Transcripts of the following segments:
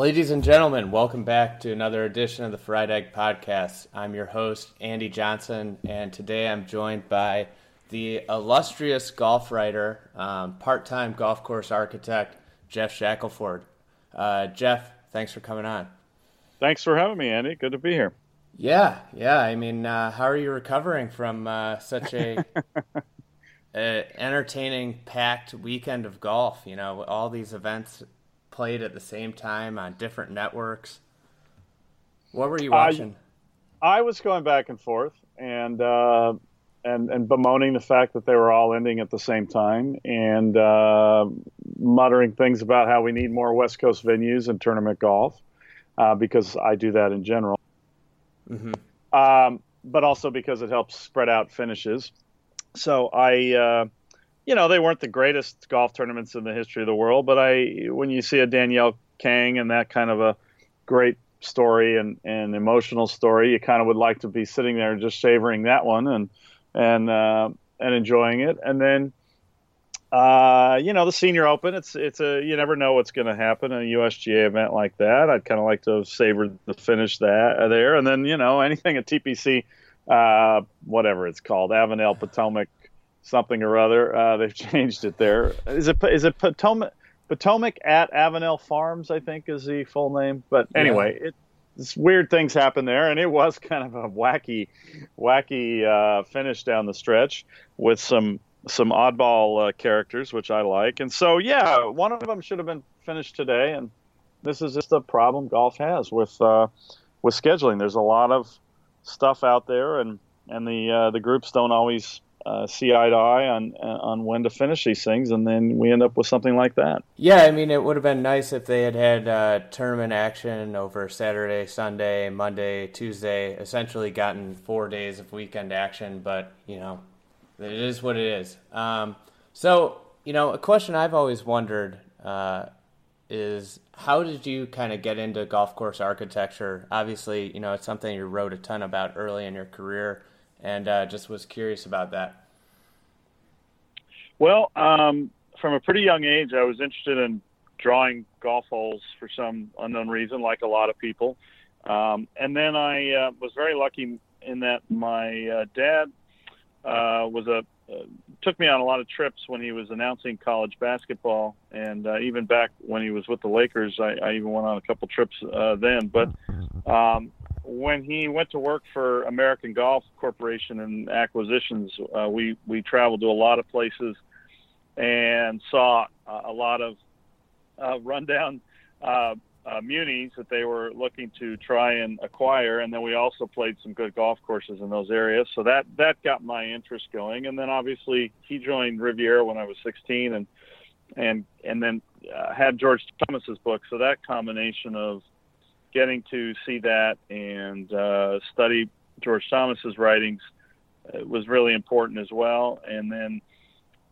Ladies and gentlemen, welcome back to another edition of the Fried Egg Podcast. I'm your host, Andy Johnson, and today I'm joined by the illustrious golf writer, um, part time golf course architect, Geoff Shackelford. Uh, Geoff, thanks for coming on. Thanks for having me, Andy. Good to be here. Yeah, yeah. I mean, uh, how are you recovering from uh, such a, a entertaining, packed weekend of golf? You know, all these events played at the same time on different networks. What were you watching? I was going back and forth and uh, and and bemoaning the fact that they were all ending at the same time and uh, muttering things about how we need more West Coast venues and tournament golf uh, because I do that in general. Mm-hmm. Um, but also because it helps spread out finishes. So I uh, you know, they weren't the greatest golf tournaments in the history of the world, but I, when you see a Danielle Kang and that kind of a great story and, and emotional story, you kind of would like to be sitting there just savoring that one and, and, uh, and enjoying it. And then, uh, you know, the Senior Open, it's, it's a, you never know what's going to happen in a USGA event like that. I'd kind of like to have savored the finish that uh, there. And then, you know, anything at TPC, uh, whatever it's called, Avenel Potomac something or other. Uh, they've changed it there. Is it is it Potomac Potomac at Avenel Farms? I think is the full name. But anyway, yeah. it, it's weird things happen there, and it was kind of a wacky, wacky uh, finish down the stretch with some some oddball uh, characters, which I like. And so, yeah, one of them should have been finished today, and this is just a problem golf has with uh, with scheduling. There's a lot of stuff out there, and and the uh, the groups don't always uh, see eye to eye on on when to finish these things, and then we end up with something like that. Yeah, I mean, it would have been nice if they had had uh, tournament action over Saturday, Sunday, Monday, Tuesday, essentially gotten four days of weekend action. But you know, it is what it is. Um, so, you know, a question I've always wondered uh, is how did you kind of get into golf course architecture? Obviously, you know, it's something you wrote a ton about early in your career and uh, just was curious about that. Well, um, from a pretty young age, I was interested in drawing golf holes for some unknown reason, like a lot of people. Um, and then I uh, was very lucky in that my uh, dad uh, was a uh, took me on a lot of trips when he was announcing college basketball, and uh, even back when he was with the Lakers, I, I even went on a couple trips uh, then. But um, when he went to work for American Golf Corporation and acquisitions, uh, we we traveled to a lot of places and saw a lot of uh, rundown uh, uh, munis that they were looking to try and acquire, and then we also played some good golf courses in those areas. So that that got my interest going, and then obviously he joined Riviera when I was 16, and and and then uh, had George Thomas's book. So that combination of getting to see that and uh, study George Thomas's writings uh, was really important as well. And then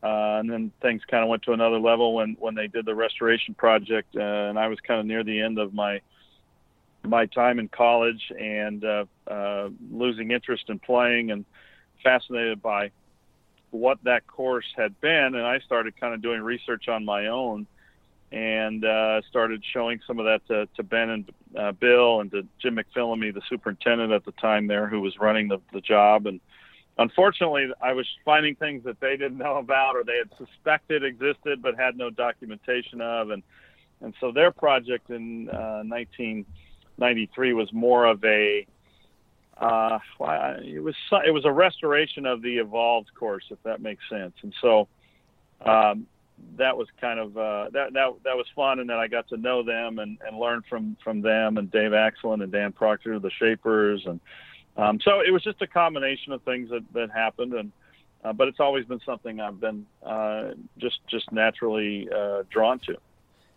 uh, and then things kind of went to another level when when they did the restoration project, uh, and I was kind of near the end of my my time in college and uh, uh, losing interest in playing and fascinated by what that course had been, and I started kind of doing research on my own and uh, started showing some of that to, to Ben and uh, Bill and to Jim McPhillamy, the superintendent at the time there, who was running the, the job. And unfortunately, I was finding things that they didn't know about or they had suspected existed but had no documentation of. And and so their project in uh, 1993 was more of a uh, it was it was a restoration of the evolved course, if that makes sense. And so um, that was kind of uh, that that that was fun, and then I got to know them and, and learn from from them and Dave Axland and Dan Proctor, the Shapers, and Um, so it was just a combination of things that, that happened, and uh, but it's always been something I've been uh, just just naturally uh, drawn to.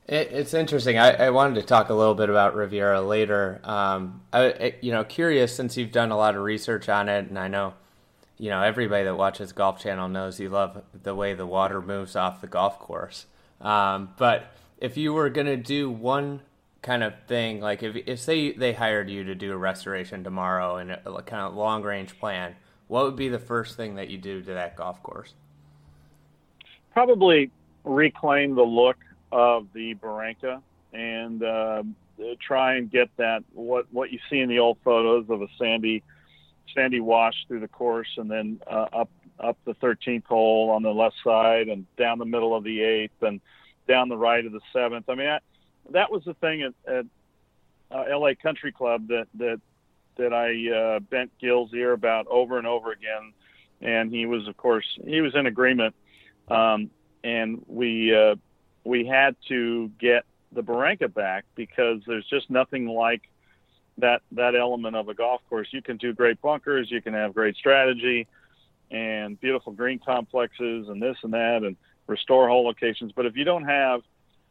It, it's interesting. I, I, wanted to talk a little bit about Riviera later. Um, I, you know, curious since you've done a lot of research on it, and I know, you know, everybody that watches Golf Channel knows you love the way the water moves off the golf course. Um, but if you were going to do one kind of thing, like if, if say they hired you to do a restoration tomorrow and a, kind of long range plan, what would be the first thing that you do to that golf course? Probably reclaim the look of the Barranca and uh, try and get that what what you see in the old photos of a sandy sandy wash through the course and then uh, up up the 13th hole on the left side and down the middle of the eighth and down the right of the seventh. I mean, I, that was the thing at, at uh, L.A. Country Club that that that I uh, bent Gil's ear about over and over again, and he was, of course, he was in agreement, um, and we uh, we had to get the Barranca back because there's just nothing like that that element of a golf course. You can do great bunkers, you can have great strategy, and beautiful green complexes, and this and that, and restore hole locations. But if you don't have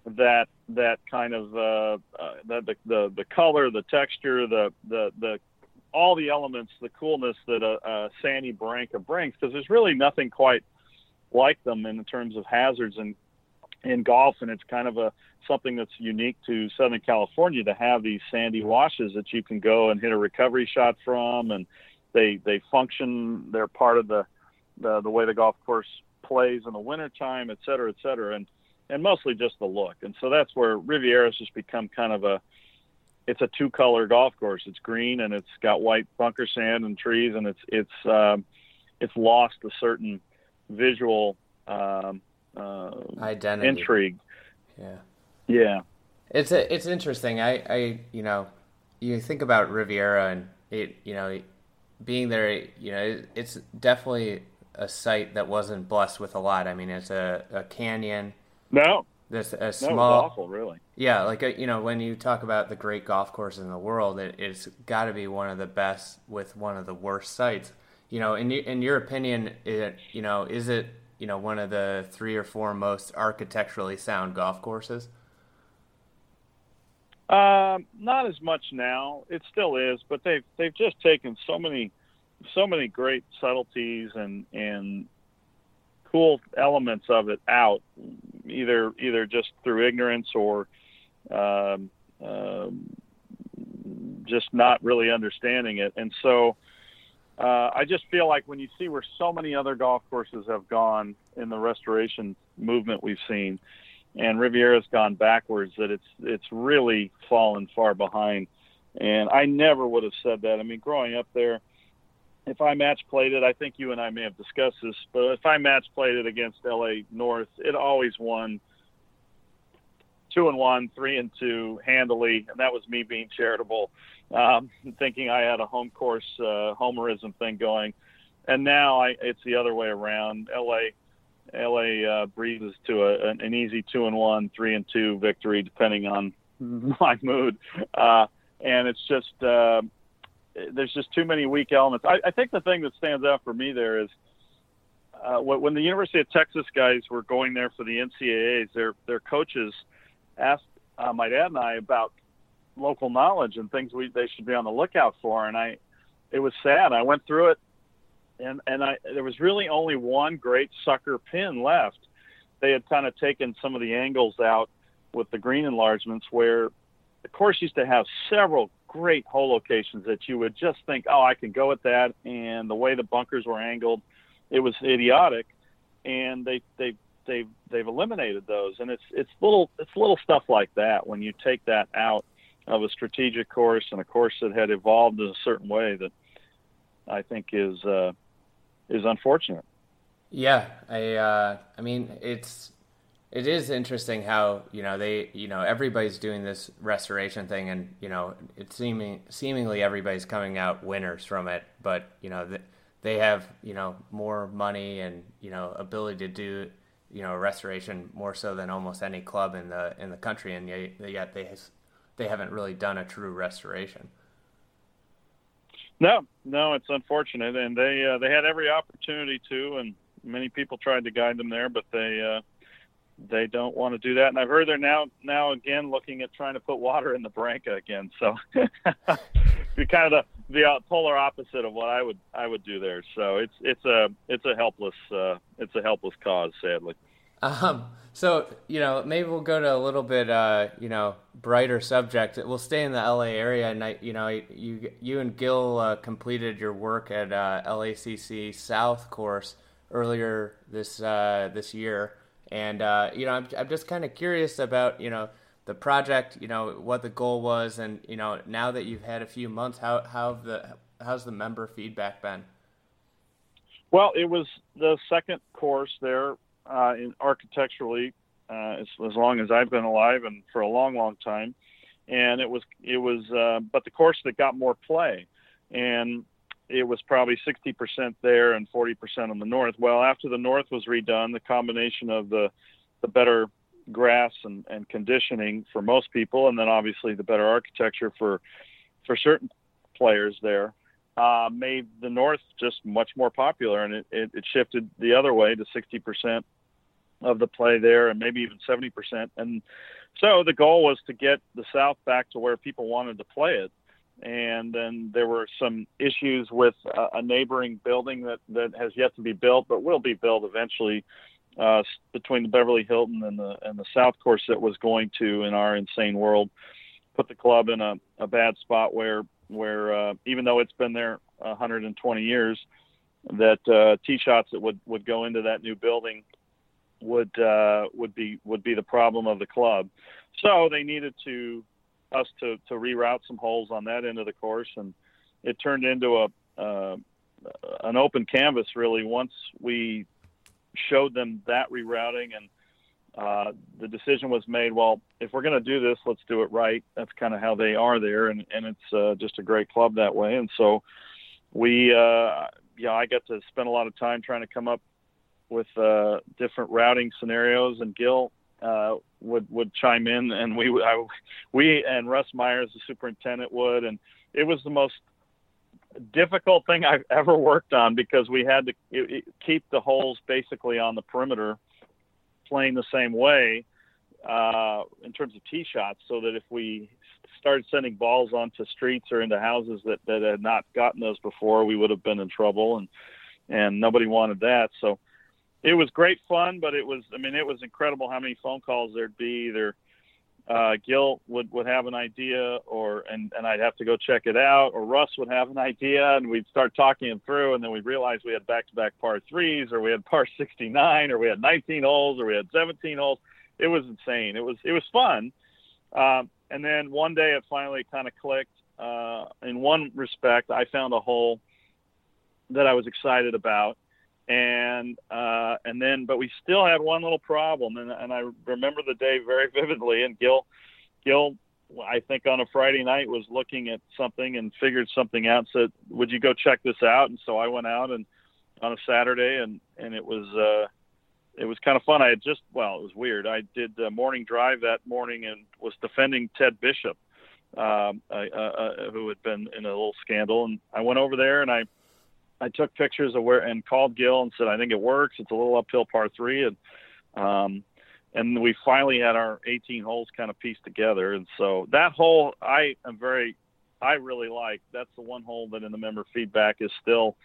that that kind of uh, uh, the, the the color, the texture, the the the all the elements, the coolness that a, a sandy Barranca brings, because there's really nothing quite like them in terms of hazards and in golf, and it's kind of a something that's unique to Southern California to have these sandy washes that you can go and hit a recovery shot from, and they they function. They're part of the the, the way the golf course plays in the wintertime, et cetera, et cetera, and and mostly just the look. And so that's where Riviera's just become kind of a it's a two color golf course. It's green and it's got white bunker sand and trees, and it's it's um, it's lost a certain visual um, uh, identity intrigue. Yeah, yeah. It's a, it's interesting. I I you know you think about Riviera and it you know being there. You know it's definitely a site that wasn't blessed with a lot. I mean, it's a, a canyon. No, this a small. That awful, really. Yeah, like uh, you know, when you talk about the great golf courses in the world, it, it's got to be one of the best with one of the worst sites. You know, in in your opinion, it you know is it you know one of the three or four most architecturally sound golf courses? Um, not as much now. It still is, but they've they've just taken so many so many great subtleties and and cool elements of it out, either either just through ignorance or um, um, just not really understanding it. And so uh, I just feel like when you see where so many other golf courses have gone in the restoration movement we've seen, and Riviera's gone backwards, that it's it's really fallen far behind. And I never would have said that. I mean, growing up there, if I match played it, I think you and I may have discussed this, but if I match played it against LA North, it always won two and one, three and two handily, and that was me being charitable, um, thinking I had a home course uh, homerism thing going, and now I, it's the other way around. LA, LA uh, breezes to a, an, an easy two and one, three and two victory, depending on my mood, uh, and it's just. Uh, there's just too many weak elements. I, I think the thing that stands out for me there is uh, when the University of Texas guys were going there for the NCAA's, their their coaches asked uh, my dad and I about local knowledge and things we they should be on the lookout for. And I, it was sad. I went through it, and and I there was really only one great sucker pin left. They had kind of taken some of the angles out with the green enlargements where the course used to have several great hole locations that you would just think, oh, I can go at that. And the way the bunkers were angled, it was idiotic. And they they they they've eliminated those. And it's it's little it's little stuff like that when you take that out of a strategic course and a course that had evolved in a certain way that I think is uh, is unfortunate. Yeah, I uh, I mean it's it is interesting how you know they you know everybody's doing this restoration thing, and you know it's seeming seemingly everybody's coming out winners from it. But you know they have you know more money and you know ability to do you know restoration more so than almost any club in the in the country, and yet, yet they they haven't really done a true restoration. No, no, it's unfortunate, and they uh, they had every opportunity to, and many people tried to guide them there, but they uh, they don't want to do that. And I've heard they're now now again looking at trying to put water in the Barranca again. So you're kind of the, the uh, polar opposite of what I would I would do there. So it's it's a it's a helpless uh, it's a helpless cause, sadly. Um, so you know, maybe we'll go to a little bit, uh, you know, brighter subject. We'll stay in the LA area, and I, you know, you you and Gil uh, completed your work at uh, LACC South course earlier this uh, this year, and uh, you know, I'm I'm just kind of curious about you know the project, you know, what the goal was, and you know, now that you've had a few months, how how the how's the member feedback been? Well, it was the second course there uh, in architecturally uh, as, as long as I've been alive and for a long, long time. And it was it was uh, but the course that got more play, and it was probably 60% there and 40% on the north. Well, after the north was redone, the combination of the the better grass and, and conditioning for most people, and then obviously the better architecture for for certain players there, uh, made the north just much more popular, and it, it, it shifted the other way to 60% of the play there, and maybe even 70%. And so the goal was to get the South back to where people wanted to play it. And then there were some issues with a, a neighboring building that, that has yet to be built, but will be built eventually uh, between the Beverly Hilton and the and the South Course that was going to, in our insane world, put the club in a, a bad spot where where uh, even though it's been there 120 years, that uh, tee shots that would would go into that new building would uh, would be would be the problem of the club. So they needed to us to to reroute some holes on that end of the course, and it turned into a uh, an open canvas really once we showed them that rerouting and uh, the decision was made well if we're going to do this let's do it right that's kind of how they are there and, and it's uh, just a great club that way and so we uh, yeah i got to spend a lot of time trying to come up with uh, different routing scenarios, and Gil uh, would would chime in, and we I, we and Russ Myers, the superintendent, would, and it was the most difficult thing I've ever worked on because we had to it, it, keep the holes basically on the perimeter playing the same way uh, in terms of tee shots, so that if we started sending balls onto streets or into houses that, that had not gotten those before, we would have been in trouble, and and nobody wanted that. So it was great fun, but it was I mean it was incredible how many phone calls there'd be. Either uh, Gil would would have an idea, or and and I'd have to go check it out, or Russ would have an idea, and we'd start talking it through, and then we'd realize we had back to back par threes, or we had par 69, or we had 19 holes, or we had 17 holes. It was insane. It was it was fun. Um, and then one day it finally kind of clicked. Uh, in one respect, I found a hole that I was excited about and uh, and then but we still had one little problem, and, and I remember the day very vividly. And Gil, Gil, I think on a Friday night was looking at something and figured something out. Said, "Would you go check this out?" And so I went out and on a Saturday, and and it was uh, it was kind of fun. I had just well, it was weird. I did the morning drive that morning and was defending Ted Bishop, um, uh, uh, who had been in a little scandal, and I went over there and I I took pictures of where and called Gil and said, I think it works. It's a little uphill par three. And, um, and we finally had our 18 holes kind of pieced together. And so that hole, I am very, I really like. That's the one hole that in the member feedback is still,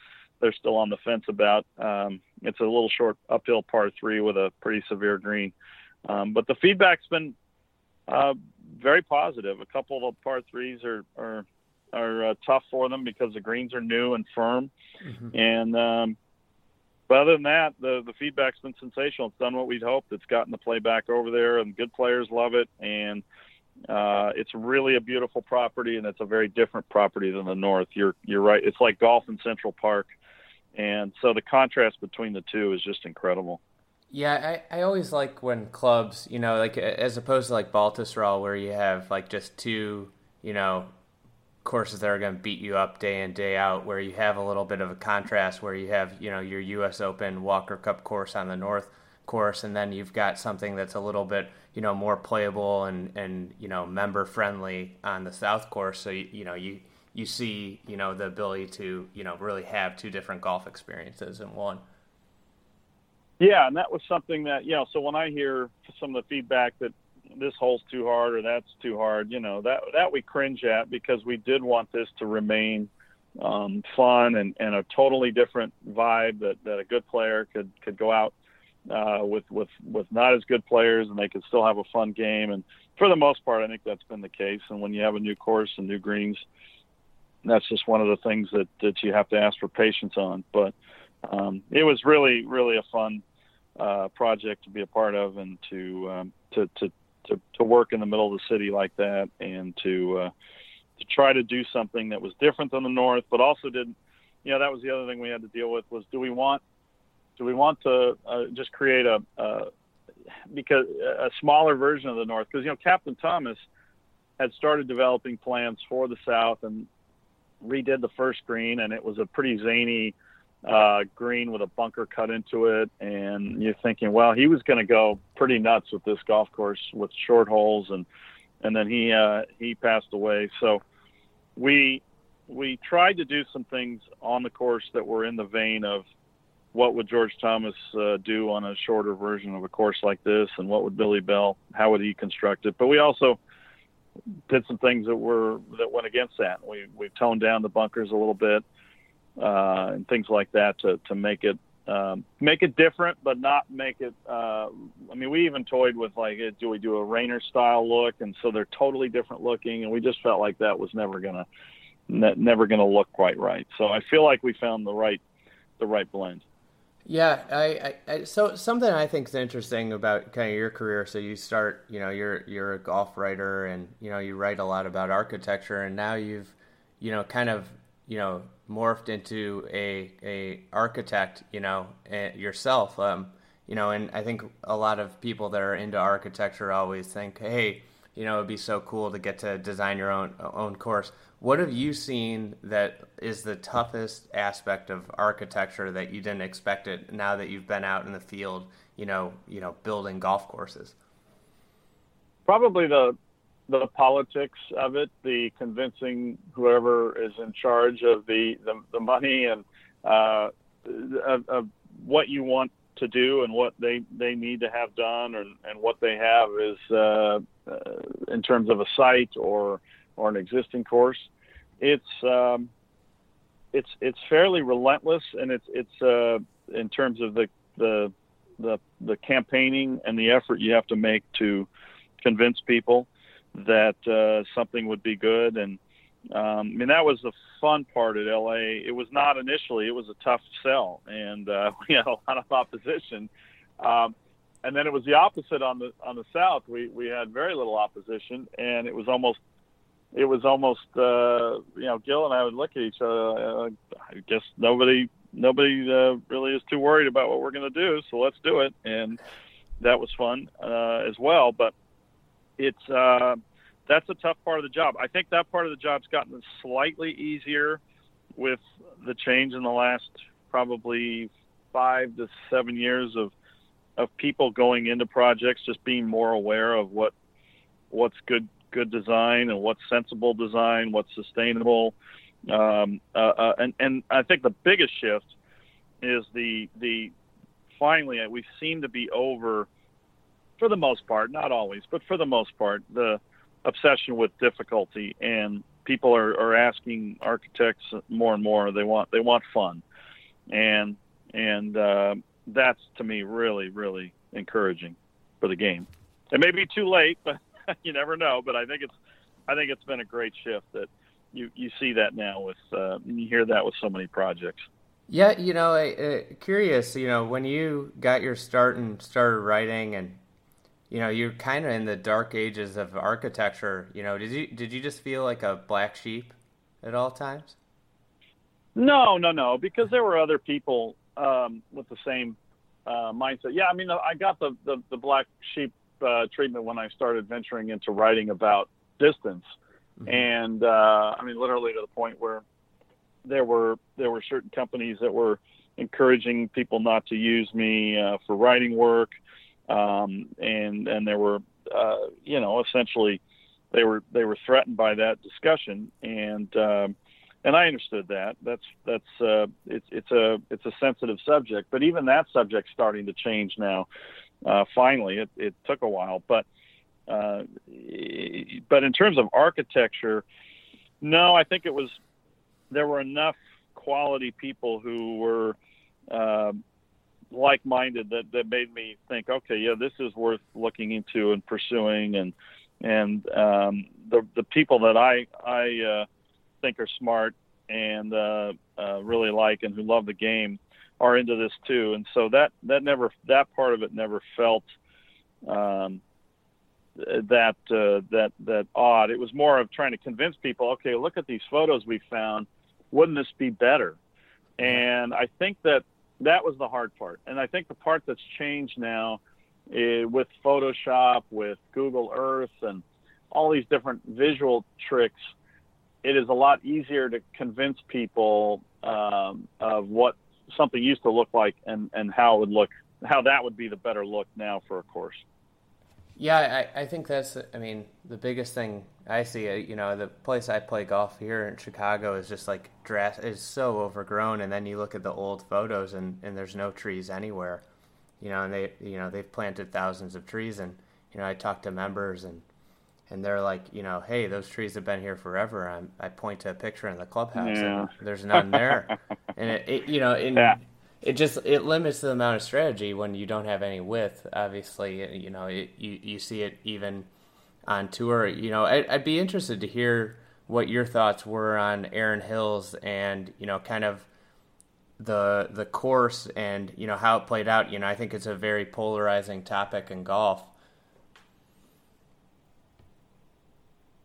they're still on the fence about. Um, it's a little short uphill par three with a pretty severe green. Um, but the feedback's been uh, very positive. A couple of par threes are, are are uh, tough for them because the greens are new and firm. Mm-hmm. And um, but other than that, the the feedback's been sensational. It's done what we'd hoped. It's gotten the play back over there, and good players love it. And uh, it's really a beautiful property, and it's a very different property than the north. You're you're right. It's like golf in Central Park, and so the contrast between the two is just incredible. Yeah, I, I always like when clubs, you know, like as opposed to like Baltusrol, where you have like just two, you know, courses that are going to beat you up day in day out where you have a little bit of a contrast where you have you know your US Open Walker Cup course on the north course and then you've got something that's a little bit you know more playable and and you know member friendly on the south course so you, you know you you see, you know, the ability to, you know, really have two different golf experiences in one. Yeah, and that was something that, you know, so when I hear some of the feedback that this hole's too hard or that's too hard, you know, that that we cringe at because we did want this to remain um, fun and, and a totally different vibe that, that a good player could could go out uh, with with with not as good players and they could still have a fun game. And for the most part, I think that's been the case. And when you have a new course and new greens, that's just one of the things that that you have to ask for patience on. But um, it was really really a fun uh, project to be a part of and to um, to to to, to work in the middle of the city like that and to uh, to try to do something that was different than the north, but also didn't. You know, that was the other thing we had to deal with was do we want do we want to uh, just create a, a because a smaller version of the north because you know Captain Thomas had started developing plans for the south and redid the first green and it was a pretty zany uh, green with a bunker cut into it, and you're thinking, well, he was going to go pretty nuts with this golf course with short holes, and and then he uh, he passed away. So we we tried to do some things on the course that were in the vein of what would George Thomas uh, do on a shorter version of a course like this, and what would Billy Bell, how would he construct it? But we also did some things that were that went against that. We we toned down the bunkers a little bit uh, and things like that to to make it um, make it different, but not make it. Uh, I mean, we even toyed with like, do we do a Raynor style look? And so they're totally different looking, and we just felt like that was never gonna ne- never gonna look quite right. So I feel like we found the right the right blend. Yeah, I, I, I, so something I think is interesting about kind of your career. So you start, you know, you're you're a golf writer, and you know you write a lot about architecture, and now you've, you know, kind of you know morphed into a a architect you know eh, yourself. Um, you know and i think a lot of people that are into architecture always think hey you know it'd be so cool to get to design your own own course. What have you seen that is the toughest aspect of architecture that you didn't expect it now that you've been out in the field you know you know building golf courses? Probably the the politics of it, the convincing whoever is in charge of the the, the money and uh, of, of, what you want to do and what they they need to have done and, and what they have is uh, uh, in terms of a site or or an existing course. It's um, it's it's fairly relentless and it's it's uh, in terms of the the the the campaigning and the effort you have to make to convince people that uh, something would be good. And um, I mean, that was the fun part at LA. It was not initially; it was a tough sell, and uh, we had a lot of opposition. Um, and then it was the opposite on the on the south. We we had very little opposition, and it was almost it was almost uh, you know Gil and I would look at each other. Uh, I guess nobody nobody uh, really is too worried about what we're going to do, so let's do it. And that was fun uh, as well. But it's uh, that's a tough part of the job. I think that part of the job's gotten slightly easier with the change in the last probably five to seven years of of people going into projects just being more aware of what what's good good design and what's sensible design, what's sustainable, um, uh, uh, and and I think the biggest shift is the the finally we seem to be over for the most part, not always, but for the most part, the obsession with difficulty and people are, are asking architects more and more. They want they want fun, and and uh, that's to me really really encouraging for the game. It may be too late, but you never know. But I think it's I think it's been a great shift that you you see that now with uh, you hear that with so many projects. Yeah, you know, uh, curious. You know, when you got your start and started writing and you know you're kind of in the dark ages of architecture you know did you did you just feel like a black sheep at all times? No no no because there were other people um, with the same uh, mindset. Yeah i mean i got the the, the black sheep uh, treatment when i started venturing into writing about distance. Mm-hmm. and uh, i mean literally to the point where there were there were certain companies that were encouraging people not to use me uh, for writing work um, and and there were uh, you know essentially they were they were threatened by that discussion and um, and I understood that. That's that's uh, it's it's a it's a sensitive subject, but even that subject's starting to change now. Uh, finally, it, it took a while, but uh, but in terms of architecture, no, I think it was there were enough quality people who were uh, like-minded that that made me think, okay, yeah, this is worth looking into and pursuing, and and um, the the people that I I uh, think are smart and uh, uh, really like and who love the game are into this too. And so that that never that part of it never felt um, that uh, that that odd. It was more of trying to convince people. Okay, look at these photos we found. Wouldn't this be better? And I think that that was the hard part. And I think the part that's changed now is with Photoshop, with Google Earth, and all these different visual tricks it is a lot easier to convince people um, of what something used to look like and, and how it would look, how that would be the better look now for a course. Yeah, I, I think that's, I mean, the biggest thing I see, uh, you know, the place I play golf here in Chicago is just like dress is so overgrown. And then you look at the old photos and, and there's no trees anywhere, you know, and they, you know, they've planted thousands of trees. And, you know, I talk to members and, and they're like, you know, hey, those trees have been here forever. I'm, i point to a picture in the clubhouse, yeah. and there's none there, and it, it, you know, it, yeah. It just it limits the amount of strategy when you don't have any width. Obviously, you know, it, you you see it even on tour. You know, I, I'd be interested to hear what your thoughts were on Erin Hills and you know, kind of the the course and you know how it played out. You know, I think it's a very polarizing topic in golf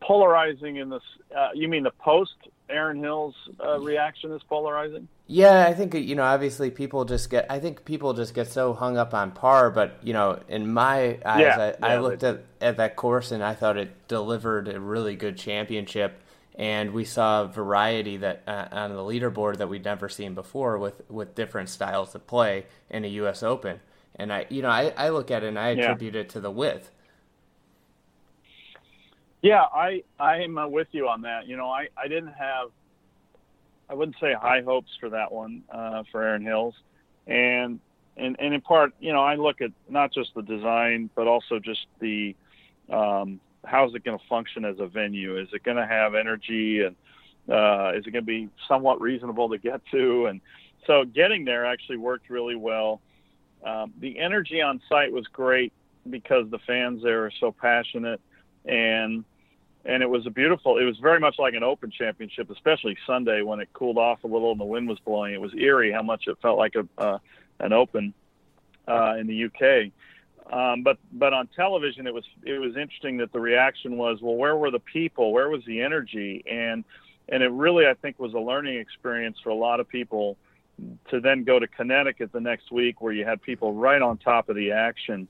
polarizing in this. Uh, you mean the post Erin Hills uh, reaction is polarizing? Yeah, I think you know. Obviously, people just get. I think people just get so hung up on par. But you know, in my eyes, yeah, I, yeah, I, looked at at that course and I thought it delivered a really good championship. And we saw variety that uh, on the leaderboard that we'd never seen before with with different styles of play in a U.S. Open. And I, you know, I, I look at it and I attribute yeah. it to the width yeah, I I'm uh, with you on that. You know, I I didn't have I wouldn't say high hopes for that one uh, for Erin Hills, and and and in part, you know, I look at not just the design but also just the um, how's it going to function as a venue? Is it going to have energy and uh, is it going to be somewhat reasonable to get to? And so getting there actually worked really well. Um, the energy on site was great because the fans there are so passionate and and it was a beautiful. It was very much like an Open Championship, especially Sunday when it cooled off a little and the wind was blowing. It was eerie how much it felt like a uh, an Open uh, in the UK. Um, but but on television, it was it was interesting that the reaction was, well, where were the people? Where was the energy? And and it really, I think, was a learning experience for a lot of people to then go to Connecticut the next week, where you had people right on top of the action,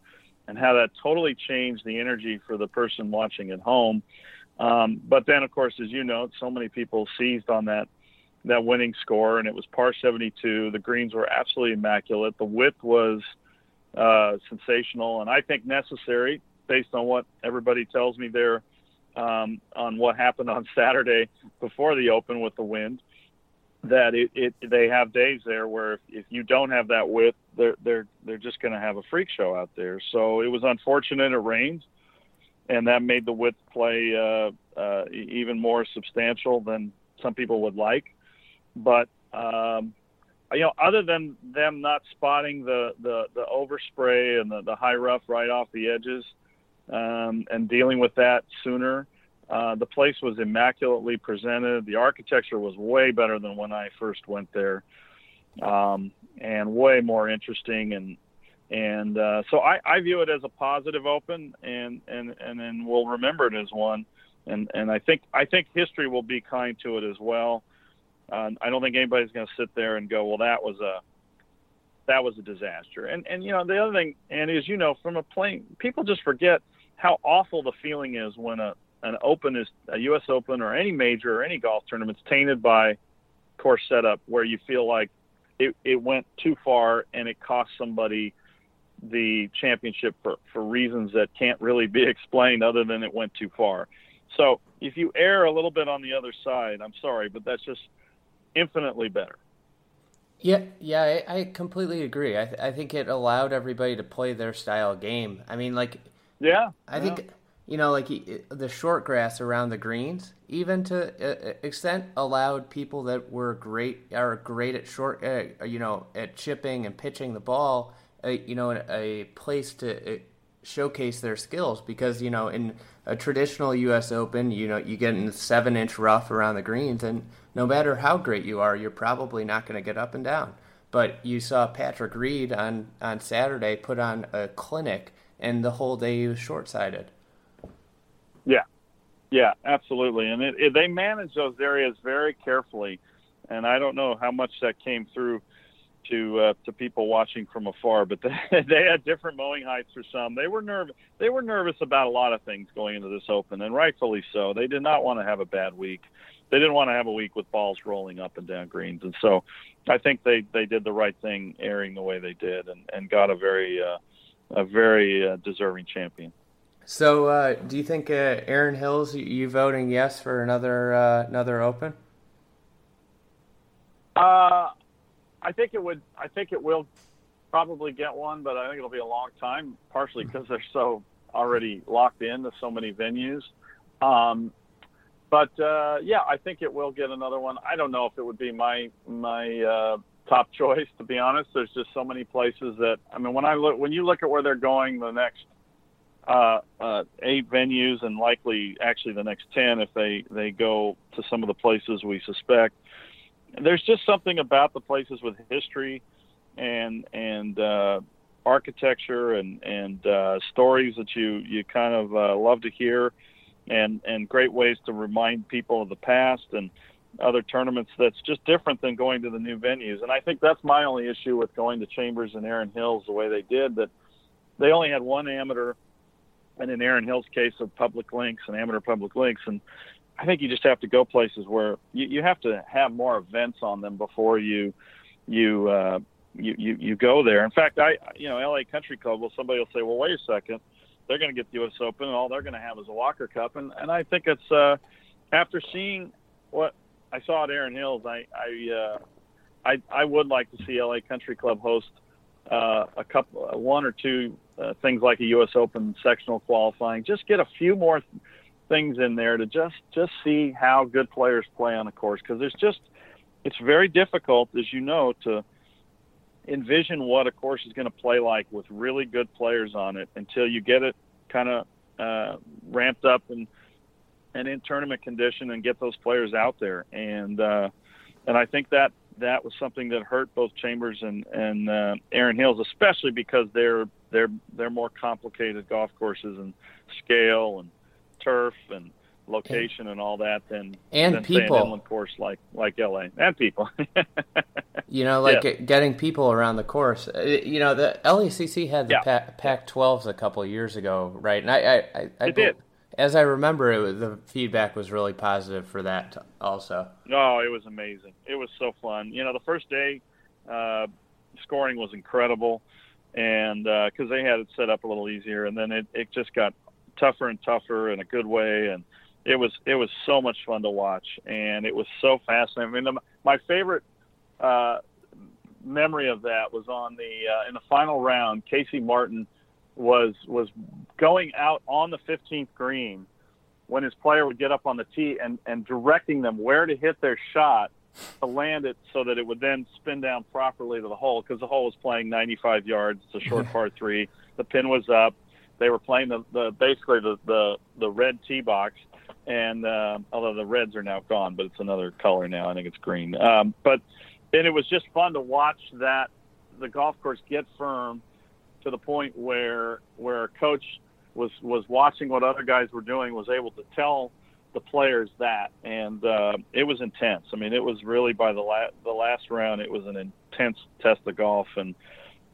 and how that totally changed the energy for the person watching at home. Um, but then, of course, as you know, so many people seized on that that winning score, and it was par 72. The greens were absolutely immaculate. The width was uh, sensational, and I think necessary based on what everybody tells me there um, on what happened on Saturday before the Open with the wind. That it, it they have days there where if, if you don't have that width, they're they're they're just going to have a freak show out there. So it was unfortunate it rained and that made the width play uh, uh, even more substantial than some people would like. But um, you know, other than them not spotting the the, the overspray and the, the high rough right off the edges, um, and dealing with that sooner, uh, the place was immaculately presented. The architecture was way better than when I first went there, um, and way more interesting and and uh, so I, I view it as a positive open, and and and then we'll remember it as one. And and I think I think history will be kind to it as well. Uh, I don't think anybody's going to sit there and go, well, that was a that was a disaster. And and you know the other thing, and as you know, from a plane, people just forget how awful the feeling is when a an open is a U.S. Open or any major or any golf tournament's tainted by course setup, where you feel like it, it went too far and it cost somebody the championship for, for reasons that can't really be explained other than it went too far. So if you err a little bit on the other side, I'm sorry, but that's just infinitely better. Yeah, yeah, I, I completely agree. I, th- I think it allowed everybody to play their style game. I mean, like, yeah, I yeah. think you know, like the short grass around the greens, even to extent, allowed people that were great are great at short, uh, you know, at chipping and pitching the ball, uh, you know, a place to uh, showcase their skills because you know in a traditional U.S. Open, you know, you get in seven inch rough around the greens, and no matter how great you are, you're probably not going to get up and down. But you saw Patrick Reed on on Saturday put on a clinic, and the whole day he was short sided. Yeah, yeah, absolutely. And it, it, they manage those areas very carefully, and I don't know how much that came through to uh, to people watching from afar, but they, they had different mowing heights for some. They were nervous. They were nervous about a lot of things going into this Open, and rightfully so. They did not want to have a bad week. They didn't want to have a week with balls rolling up and down greens, and so I think they they did the right thing, erring the way they did, and and got a very uh, a very uh, deserving champion. So, uh, do you think uh, Erin Hills, you voting yes for another uh, another Open? Uh, I think it would. I think it will probably get one, but I think it'll be a long time. Partially because they're so already locked in to so many venues. Um, but uh, yeah, I think it will get another one. I don't know if it would be my my uh, top choice to be honest. There's just so many places that I mean, when I look when you look at where they're going the next uh, uh, eight venues and likely actually the next 10 if they, they go to some of the places we suspect. There's just something about the places with history and, and, uh, architecture and, and, uh, stories that you, you kind of, uh, love to hear and, and great ways to remind people of the past and other tournaments that's just different than going to the new venues. And I think that's my only issue with going to Chambers and Erin Hills the way they did that they only had one amateur and in Erin Hill's case of public links and amateur public links. And I think you just have to go places where you, you have to have more events on them before you you uh, you, you you go there. In fact, I you know LA Country Club. Well, somebody will say, well, wait a second, they're going to get the U.S. Open, and all they're going to have is a Walker Cup. And and I think it's uh, after seeing what I saw at Erin Hills, I I uh, I I would like to see LA Country Club host uh, a couple, one or two uh, things like a U.S. Open sectional qualifying. Just get a few more things in there to just just see how good players play on a course because it's just it's very difficult, as you know, to envision what a course is going to play like with really good players on it until you get it kind of uh, ramped up and and in tournament condition and get those players out there. And uh, and I think that that was something that hurt both Chambers and and uh, Erin Hills, especially because they're they're they're more complicated golf courses and scale and turf and location and, all that than and than, people an inland course like like LA and people. you know, like yeah. getting people around the course. Uh, you know, the LACC had the yeah. Pac-12s a couple years ago, right? And I I, I, I it did as I remember, it was, the feedback was really positive for that also. No, it was amazing. It was so fun. You know, the first day, uh, scoring was incredible, and because uh, they had it set up a little easier, and then it, it just got tougher and tougher in a good way, and it was it was so much fun to watch, and it was so fascinating. I mean, the, my favorite uh, memory of that was on the uh, in the final round. Casey Martin was was going out on the 15th green when his player would get up on the tee and, and directing them where to hit their shot to land it so that it would then spin down properly to the hole because the hole was playing 95 yards. It's a short par three. The pin was up. They were playing the, the basically the, the the red tee box, and uh, although the reds are now gone, but it's another color now. I think it's green. Um, but and it was just fun to watch that the golf course get firm to the point where where a coach was was watching what other guys were doing, was able to tell the players that, and uh, it was intense. I mean, it was really by the last the last round, it was an intense test of golf, and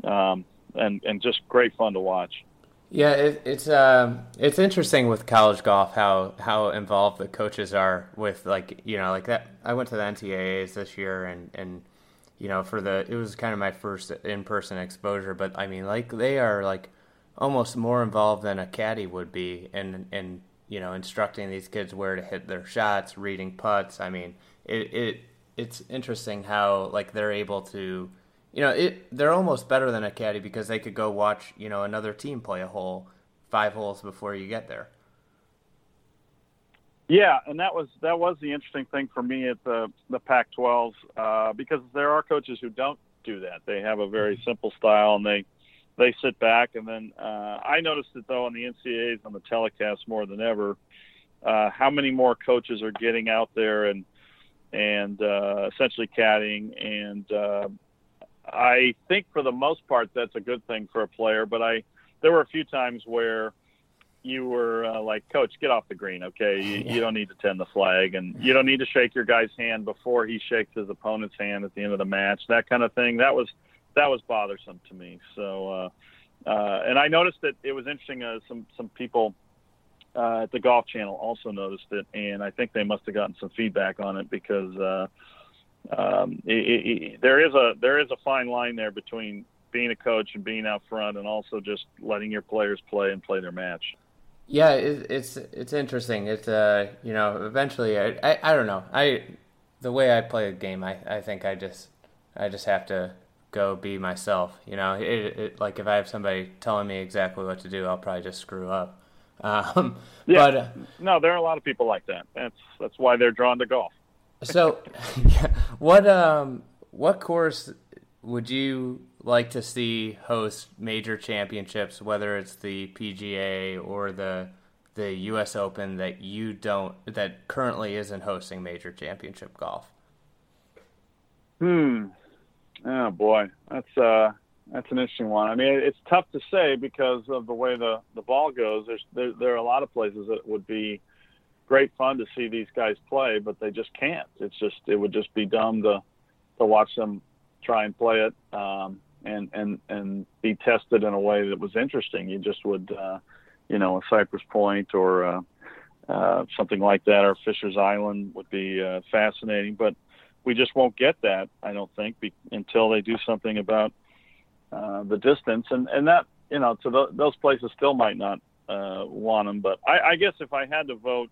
um, and and just great fun to watch. Yeah, it, it's uh, it's interesting with college golf how how involved the coaches are with like you know like that. I went to the NCAA's this year and and you know, for the it was kind of my first in person exposure, but I mean, like they are like almost more involved than a caddy would be in in you know instructing these kids where to hit their shots, reading putts. I mean, it it it's interesting how like they're able to, you know, it they're almost better than a caddy because they could go watch you know another team play a hole, five holes before you get there. Yeah, and that was that was the interesting thing for me at the the Pac-12s uh, because there are coaches who don't do that. They have a very simple style and they they sit back and then uh, I noticed it though on the NCAAs on the telecast more than ever uh, how many more coaches are getting out there and and uh, essentially caddying and uh, I think for the most part that's a good thing for a player but I there were a few times where you were uh, like, Coach, get off the green, okay? You, yeah. you don't need to tend the flag, and you don't need to shake your guy's hand before he shakes his opponent's hand at the end of the match. That kind of thing. That was that was bothersome to me. So, uh, uh, and I noticed that it was interesting. Uh, some some people uh, at the Golf Channel also noticed it, and I think they must have gotten some feedback on it because uh, um, it, it, there is a there is a fine line there between being a coach and being out front, and also just letting your players play and play their match. Yeah, it, it's it's interesting. It's uh, you know, eventually, I, I, I don't know. I the way I play a game, I, I think I just I just have to go be myself. You know, like if I have somebody telling me exactly what to do, I'll probably just screw up. Um, yeah. But uh, no, there are a lot of people like that. That's that's why they're drawn to golf. so, what um what course would you like to see host major championships, whether it's the PGA or the the U.S. Open that you don't that currently isn't hosting major championship golf? Hmm. Oh boy, that's uh that's an interesting one. I mean, it's tough to say because of the way the the ball goes. There's there, there are a lot of places that would be great fun to see these guys play, but they just can't. It's just it would just be dumb to to watch them try and play it. Um, and and and be tested in a way that was interesting. You just would, uh, you know, a Cypress Point or uh, uh, something like that, or Fisher's Island would be uh, fascinating. But we just won't get that, I don't think, be, until they do something about uh, the distance, and and that you know, to the, those places still might not uh, want them. But I, I guess if I had to vote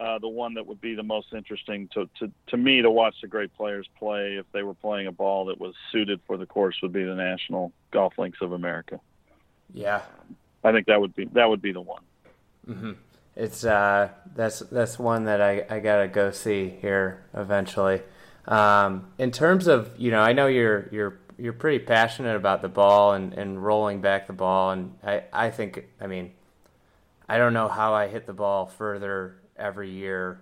uh, the one that would be the most interesting to, to, to me to watch the great players play if they were playing a ball that was suited for the course would be the National Golf Links of America. Yeah, I think that would be that would be the one. Mm-hmm. It's uh, that's that's one that I, I gotta go see here eventually. Um, in terms of you know, I know you're you're you're pretty passionate about the ball and, and rolling back the ball, and I I think I mean I don't know how I hit the ball further every year.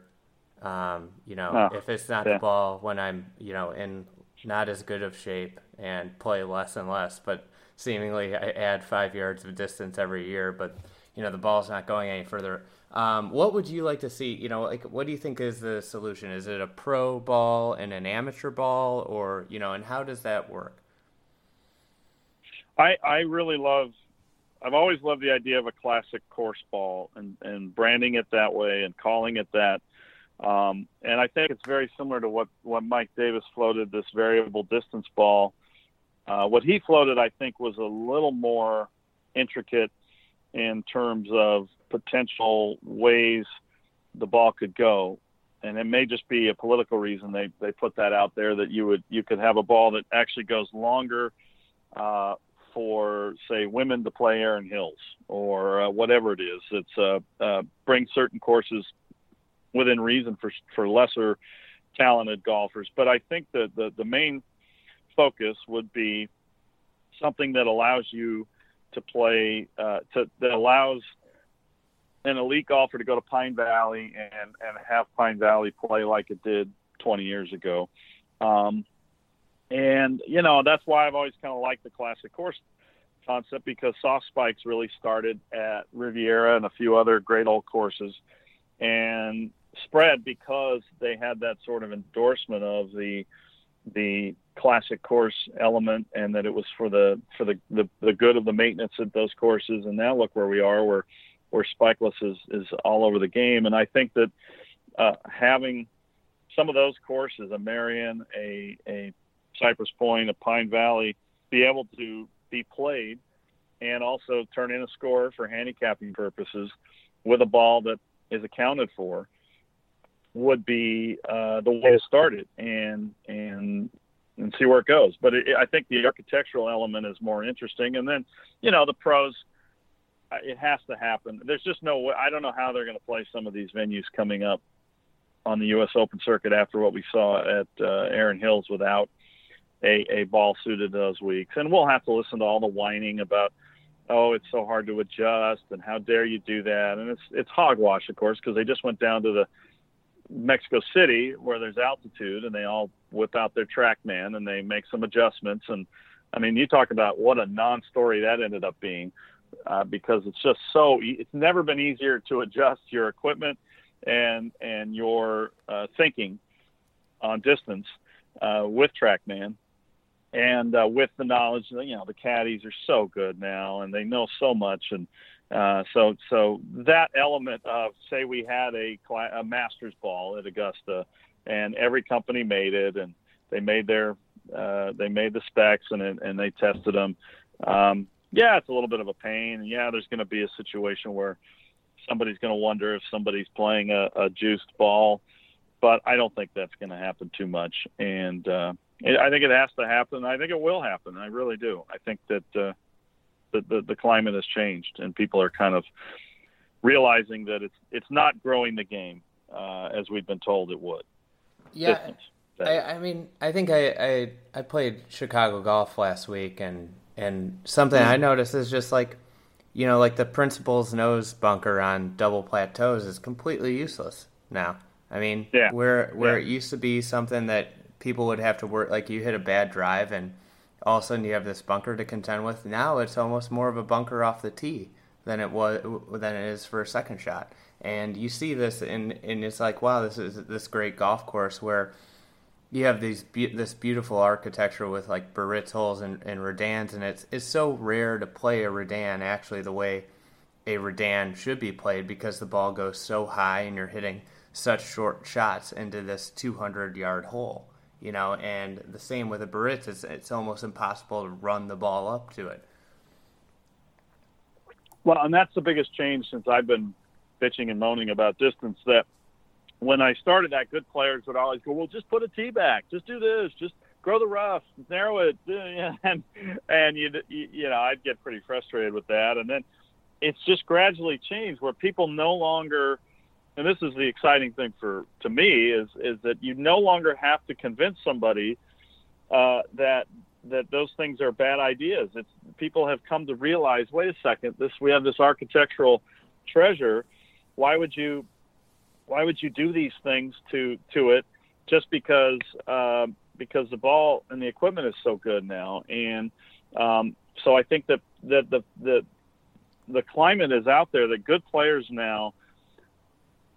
Um, you know, oh, if it's not yeah. the ball when I'm, you know, in not as good of shape and play less and less, but seemingly I add five yards of distance every year, but you know the ball's not going any further. Um, what would you like to see? You know, like what do you think is the solution? Is it a pro ball and an amateur ball, or you know, and how does that work? I I really love I've always loved the idea of a classic course ball and, and branding it that way and calling it that. Um, and I think it's very similar to what, what Mike Davis floated this variable distance ball. Uh, what he floated, I think, was a little more intricate in terms of potential ways the ball could go. And it may just be a political reason they, they put that out there that you would you could have a ball that actually goes longer, uh, for say women to play Erin Hills or uh, whatever it is. It's uh, uh, bring certain courses within reason for for lesser talented golfers. But I think that the the main focus would be something that allows you to play uh, to that allows an elite golfer to go to Pine Valley and and have Pine Valley play like it did 20 years ago. Um, and, you know, that's why I've always kind of liked the classic course concept because soft spikes really started at Riviera and a few other great old courses and spread because they had that sort of endorsement of the the classic course element and that it was for the for the, the, the good of the maintenance at those courses. And now look where we are where where spikeless is is all over the game. And I think that uh, having some of those courses a Merion a a Cypress Point, a Pine Valley, be able to be played and also turn in a score for handicapping purposes with a ball that is accounted for would be uh, the way to start it and and and see where it goes. But it, I think the architectural element is more interesting, and then you know the pros. Uh, it has to happen. There's just no way. I don't know how they're going to play some of these venues coming up on the U.S. Open circuit after what we saw at uh, Erin Hills without a, a ball suited those weeks. And we'll have to listen to all the whining about, oh, it's so hard to adjust and how dare you do that. And it's it's hogwash, of course, because they just went down to the Mexico City where there's altitude and they all whip out their TrackMan and they make some adjustments. And I mean, you talk about what a non-story that ended up being. Uh, because it's just so it's never been easier to adjust your equipment and and your uh, thinking on distance uh, with TrackMan and uh, with the knowledge that you know the caddies are so good now and they know so much and uh, so so that element of say we had a, a Masters ball at Augusta and every company made it and they made their uh, they made the specs and and they tested them. Um, yeah, it's a little bit of a pain. Yeah, there's going to be a situation where somebody's going to wonder if somebody's playing a, a juiced ball, but I don't think that's going to happen too much. And uh, I think it has to happen. I think it will happen. I really do. I think that uh, the, the, the climate has changed, and people are kind of realizing that it's it's not growing the game uh, as we've been told it would. Yeah, I, I, mean, I think I, I I played Chicago golf last week, and and something mm-hmm. I noticed is just like, you know, like the principal's nose bunker on double plateaus is completely useless now. I mean, yeah. where where yeah. it used to be something that people would have to work like you hit a bad drive and all of a sudden you have this bunker to contend with. Now it's almost more of a bunker off the tee than it was than it is for a second shot. And you see this and and it's like wow, this is this great golf course where you have these this beautiful architecture with like Biarritz holes and, and Redans, and it's it's so rare to play a Redan actually the way a Redan should be played because the ball goes so high and you're hitting such short shots into this 200 yard hole you know, and the same with a Biarritz, it's, it's almost impossible to run the ball up to it. Well, and that's the biggest change since I've been bitching and moaning about distance. That when I started that, good players would always go, "Well, just put a tee back, just do this, just grow the rough, narrow it," and and you you know I'd get pretty frustrated with that, and then it's just gradually changed where people no longer and this is the exciting thing for to me is is that you no longer have to convince somebody uh, that that those things are bad ideas. It's people have come to realize, wait a second, this we have this architectural treasure. Why would you why would you do these things to to it just because uh, because the ball and the equipment is so good now and um, so I think that that the the the climate is out there that good players now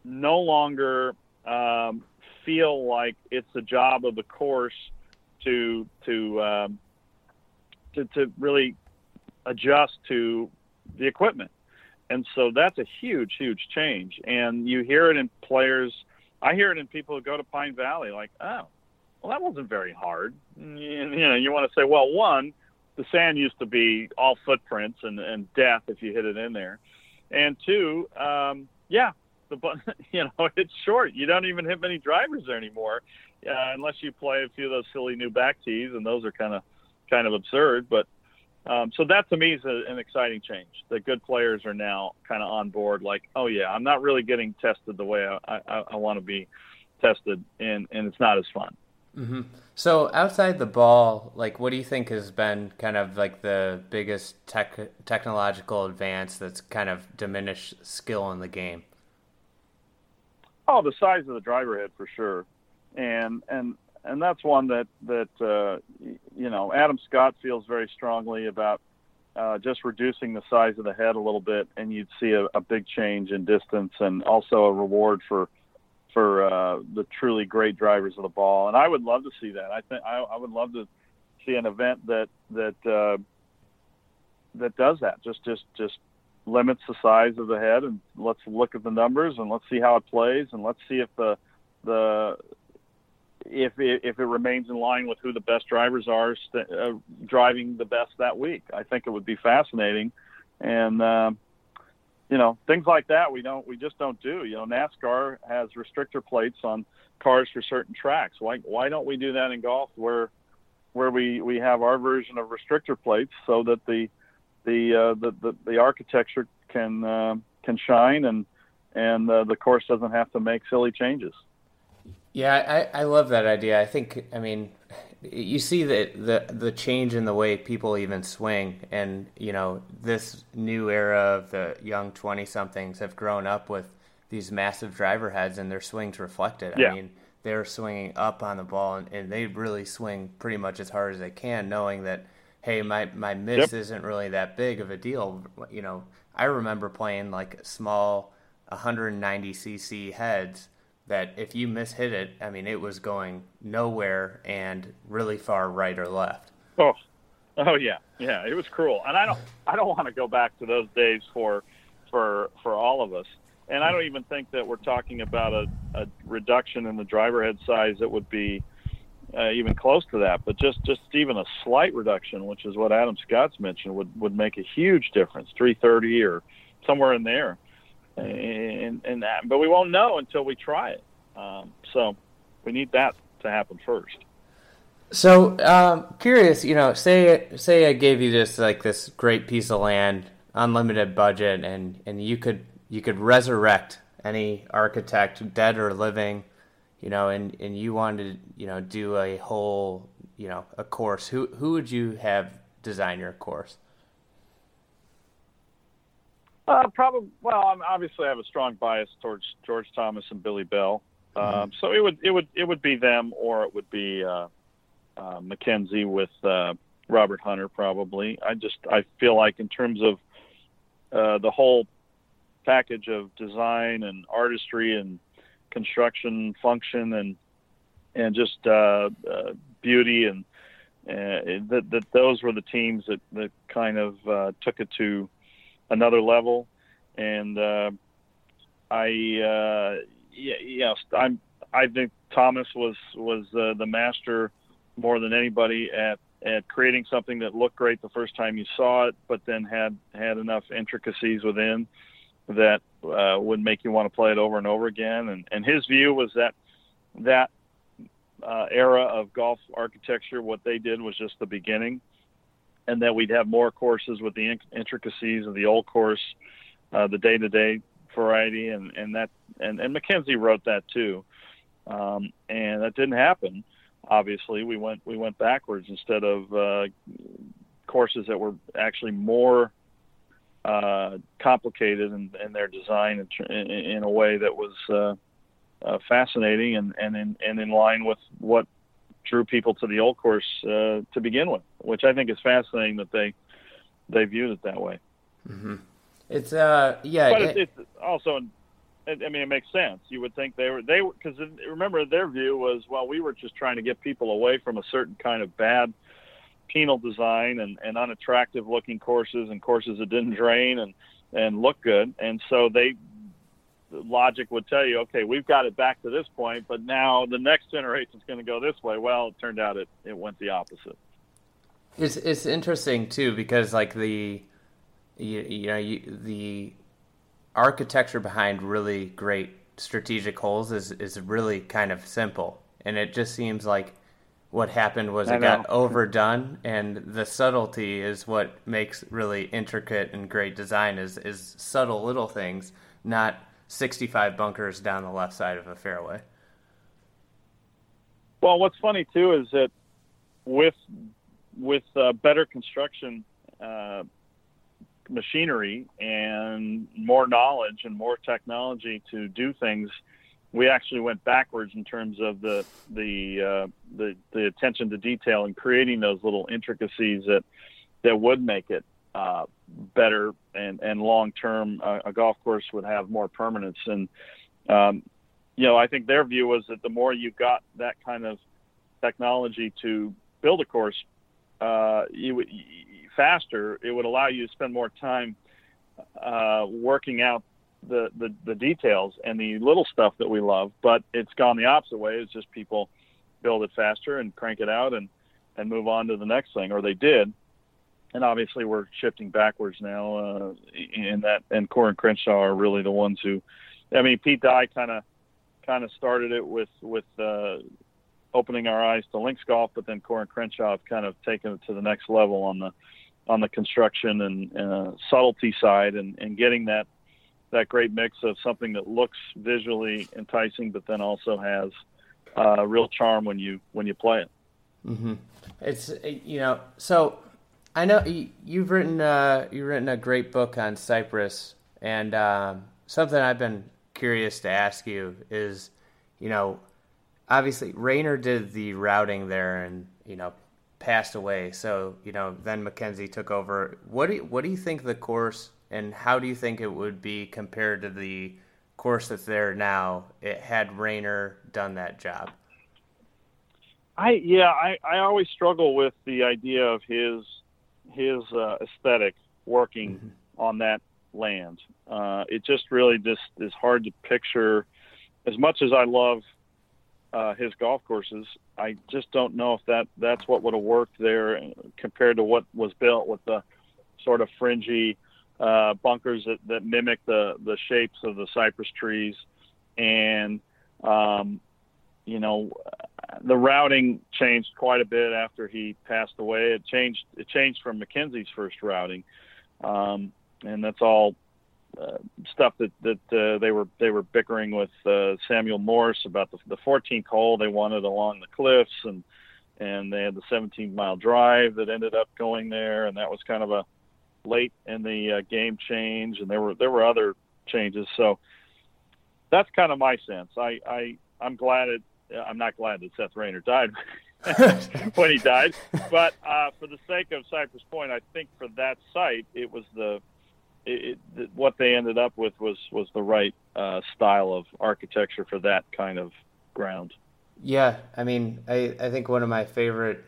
no longer um, feel like it's the job of the course to to um, to, to really adjust to the equipment. And so that's a huge, huge change. And you hear it in players. I hear it in people who go to Pine Valley, like, oh, well, that wasn't very hard. You, you know, you want to say, well, one, the sand used to be all footprints and, and death if you hit it in there. And two, um, yeah, the you know it's short. You don't even hit many drivers there anymore, uh, unless you play a few of those silly new back tees, and those are kind of kind of absurd. But um, so that to me is a, an exciting change. The good players are now kind of on board. Like, oh yeah, I'm not really getting tested the way I, I, I want to be tested, and and it's not as fun. Mm-hmm. So outside the ball, like, what do you think has been kind of like the biggest tech technological advance that's kind of diminished skill in the game? Oh, the size of the driver head for sure, and and and that's one that that uh, you know Adam Scott feels very strongly about uh, just reducing the size of the head a little bit, and you'd see a, a big change in distance, and also a reward for for uh, the truly great drivers of the ball. And I would love to see that. I think I, I would love to see an event that that uh, that does that. Just just just limits the size of the head and let's look at the numbers and let's see how it plays and let's see if the the if it, if it remains in line with who the best drivers are st- uh, driving the best that week. I think it would be fascinating, and uh, you know, things like that we don't we just don't do. You know, NASCAR has restrictor plates on cars for certain tracks. Why why don't we do that in golf where where we we have our version of restrictor plates so that the the uh, the, the the architecture can uh, can shine and and uh, the course doesn't have to make silly changes. Yeah, I, I love that idea. I think I mean you see the, the the change in the way people even swing and you know this new era of the young 20 somethings have grown up with these massive driver heads and their swings reflected yeah. i mean they're swinging up on the ball and, and, they really swing pretty much as hard as they can knowing that hey my my miss yep. isn't really that big of a deal you know i remember playing like small 190 cc heads that if you mishit it, I mean, it was going nowhere and really far right or left. Oh, oh yeah, yeah, it was cruel, and I don't, I don't want to go back to those days for, for, for all of us. And I don't even think that we're talking about a, a reduction in the driver head size that would be uh, even close to that. But just, just even a slight reduction, which is what Adam Scott's mentioned, would would make a huge difference. 330 or somewhere in there and, and that, but we won't know until we try it. Um, so we need that to happen first. So, um, curious, you know, say say I gave you this like this great piece of land, unlimited budget, and and you could you could resurrect any architect, dead or living, you know, and and you wanted to you know do a whole you know a course. Who who would you have design your course? Uh, probably. Well, I'm, obviously, I have a strong bias towards George Thomas and Billy Bell. Um, mm-hmm. So it would it would it would be them, or it would be uh, uh, Mackenzie with uh, Robert Hunter. Probably. I just I feel like in terms of uh, the whole package of design and artistry and construction function and and just uh, uh, beauty and uh, that that those were the teams that that kind of uh, took it to another level. And uh, I, uh, yeah, yes, I'm. I think Thomas was was the master more than anybody at at creating something that looked great the first time you saw it, but then had had enough intricacies within that uh, would make you want to play it over and over again. And and his view was that that uh, era of golf architecture, what they did was just the beginning, and that we'd have more courses with the intricacies of the old course, uh, the day-to-day variety, and and that and and Mackenzie wrote that too, um, and that didn't happen. Obviously, we went we went backwards instead of uh, courses that were actually more uh, complicated in, in, their design in, in, a way that was uh, uh, fascinating and, and in, and in line with what drew people to the old course uh, to begin with, which I think is fascinating that they they viewed it that way. Mm-hmm. It's uh yeah, but it, it's also. I mean, it makes sense. You would think they were they because remember their view was well, we were just trying to get people away from a certain kind of bad penal design and, and unattractive looking courses and courses that didn't drain and and look good. And so they logic would tell you, okay, we've got it back to this point, but now the next generation is going to go this way. Well, it turned out it, it went the opposite. It's it's interesting too because like the you, you know you, the architecture behind really great strategic holes is is really kind of simple, and it just seems like what happened was it got overdone, and the subtlety is what makes really intricate and great design is is subtle little things, not 65 bunkers down the left side of a fairway. Well, what's funny too is that with with uh, better construction uh, machinery and more knowledge and more technology to do things, we actually went backwards in terms of the the uh, the, the attention to detail and creating those little intricacies that that would make it uh, better and, and long term, uh, a golf course would have more permanence. And, um, you know, I think their view was that the more you got that kind of technology to build a course, uh, you faster. It would allow you to spend more time uh, working out the, the the details and the little stuff that we love. But it's gone the opposite way. It's just people build it faster and crank it out and and move on to the next thing, or they did and obviously we're shifting backwards now. Uh, in that, and Coore and Crenshaw are really the ones who, I mean, Pete Dye kind of kind of started it with with uh, opening our eyes to links golf, but then Coore and Crenshaw have kind of taken it to the next level on the on the construction and uh, subtlety side, and, and getting that that great mix of something that looks visually enticing, but then also has uh, real charm when you when you play it. Mm-hmm. It's you know so I know you've written uh, you've written a great book on Cypress, and um, something I've been curious to ask you is, you know, obviously Raynor did the routing there, and you know passed away. So you know then Mackenzie took over. What do you, what do you think the course and how do you think it would be compared to the course that's there now? It had Raynor done that job. I yeah, I, I always struggle with the idea of his his uh, aesthetic working mm-hmm. on that land. Uh, it just really just is hard to picture. As much as I love uh, his golf courses, I just don't know if that that's what would have worked there compared to what was built with the sort of fringy uh, bunkers that, that mimic the the shapes of the cypress trees, and um, you know the routing changed quite a bit after he passed away. It changed it changed from Mackenzie's first routing, um, and that's all uh, stuff that that uh, they were they were bickering with uh, Samuel Morse about the, the 14th hole. They wanted along the cliffs, and and they had the 17 mile drive that ended up going there, and that was kind of a late in the uh, game change, and there were there were other changes. So that's kind of my sense. I, I I'm glad it I'm not glad that Seth Raynor died when he died, but uh, for the sake of Cypress Point, I think for that site, it was the it, it, what they ended up with was was the right uh, style of architecture for that kind of ground. Yeah, I mean, I I think one of my favorite,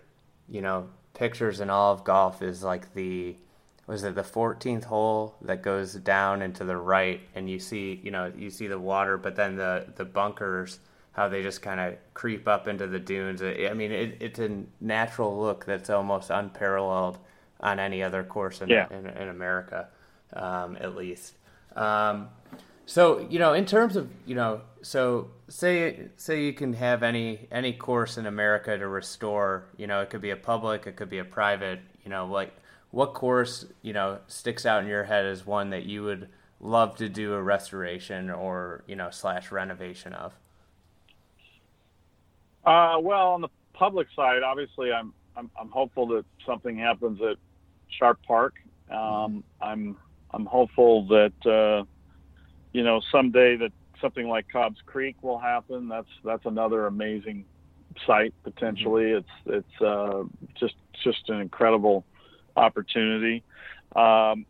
you know, pictures in all of golf is like the was it the 14th hole that goes down into the right and you see you know you see the water but then the the bunkers how they just kind of creep up into the dunes. I mean, it, it's a natural look that's almost unparalleled on any other course in, yeah. in, in, America, um, at least. Um, so you know, in terms of you know, so say say you can have any any course in America to restore. You know, it could be a public, it could be a private. You know, like what course you know sticks out in your head as one that you would love to do a restoration or you know slash renovation of. Uh, well, on the public side, obviously, I'm, I'm I'm hopeful that something happens at Sharp Park. Um, I'm I'm hopeful that uh, you know someday that something like Cobbs Creek will happen. That's that's another amazing site potentially. Mm-hmm. It's it's uh, just just an incredible opportunity. Um,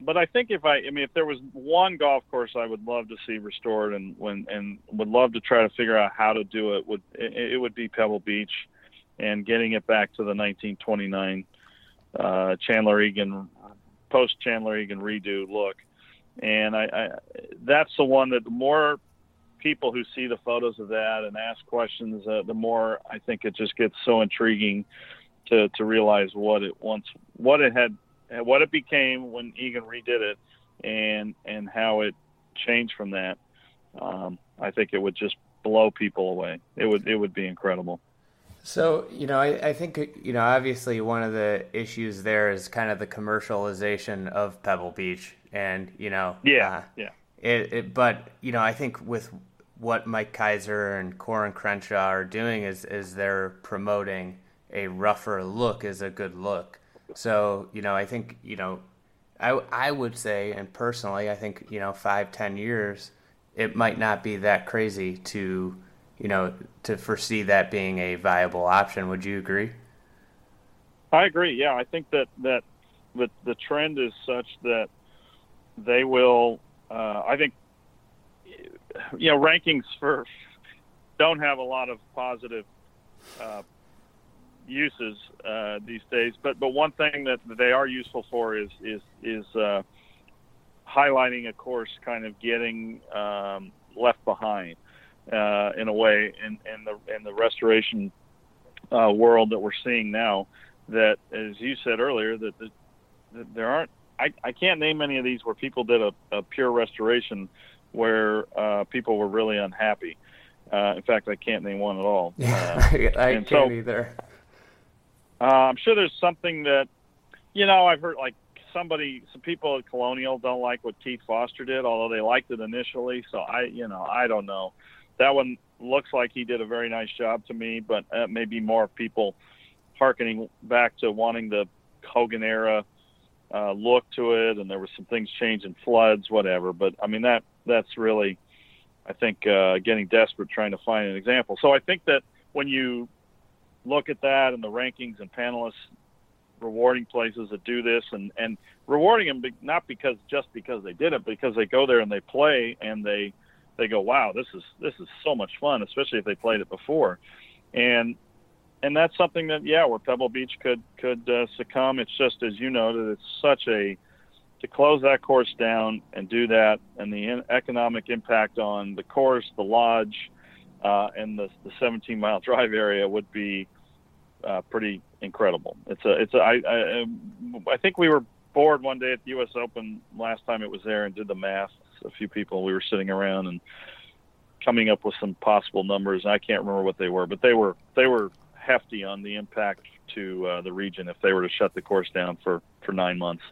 but I think if I, I mean, if there was one golf course I would love to see restored and when and would love to try to figure out how to do it, would it, it would be Pebble Beach, and getting it back to the 1929 uh, Chandler Egan post Chandler Egan redo look, and I, I that's the one that the more people who see the photos of that and ask questions, uh, the more I think it just gets so intriguing to to realize what it once what it had what it became when Egan redid it, and and how it changed from that. Um, I think it would just blow people away. It would it would be incredible. So you know, I, I think you know, obviously one of the issues there is kind of the commercialization of Pebble Beach, and you know, yeah, uh, yeah. It, it, but you know, I think with what Mike Keiser and Coore and Crenshaw are doing is is they're promoting a rougher look is a good look. So you know, I think you know, I I would say, and personally, I think you know, five ten years, it might not be that crazy to you know to foresee that being a viable option. Would you agree? I agree. Yeah, I think that that the the trend is such that they will. Uh, I think you know rankings for don't have a lot of positive uh, uses uh, these days. But but one thing that they are useful for is is is uh, highlighting a course, kind of getting um, left behind uh, in a way in, in the in the restoration uh, world that we're seeing now. That, as you said earlier, that the, there aren't. I, I can't name any of these where people did a, a pure restoration where uh, people were really unhappy. Uh, in fact, I can't name one at all. Yeah, uh, I can't so, either. Uh, I'm sure there's something that, you know, I've heard like somebody, some people at Colonial don't like what Keith Foster did, although they liked it initially. So I, you know, I don't know. That one looks like he did a very nice job to me, but maybe more people harkening back to wanting the Hogan era uh, look to it, and there were some things changing, floods, whatever. But I mean that that's really, I think, uh, getting desperate trying to find an example. So I think that when you look at that and the rankings and panelists rewarding places that do this and and rewarding them not because just because they did it, because they go there and they play and they they go, wow, this is this is so much fun, especially if they played it before, and and that's something that yeah, where Pebble Beach could could uh, succumb. It's just as you noted, it's such a to close that course down and do that, and the in, economic impact on the course, the lodge, uh, and the, the 17 mile drive area would be uh, pretty incredible. It's a it's a I, I I think we were bored one day at the U.S. Open last time it was there and did the math. A few people we were sitting around and coming up with some possible numbers. I can't remember what they were, but they were they were hefty on the impact to uh, the region if they were to shut the course down for, for nine months.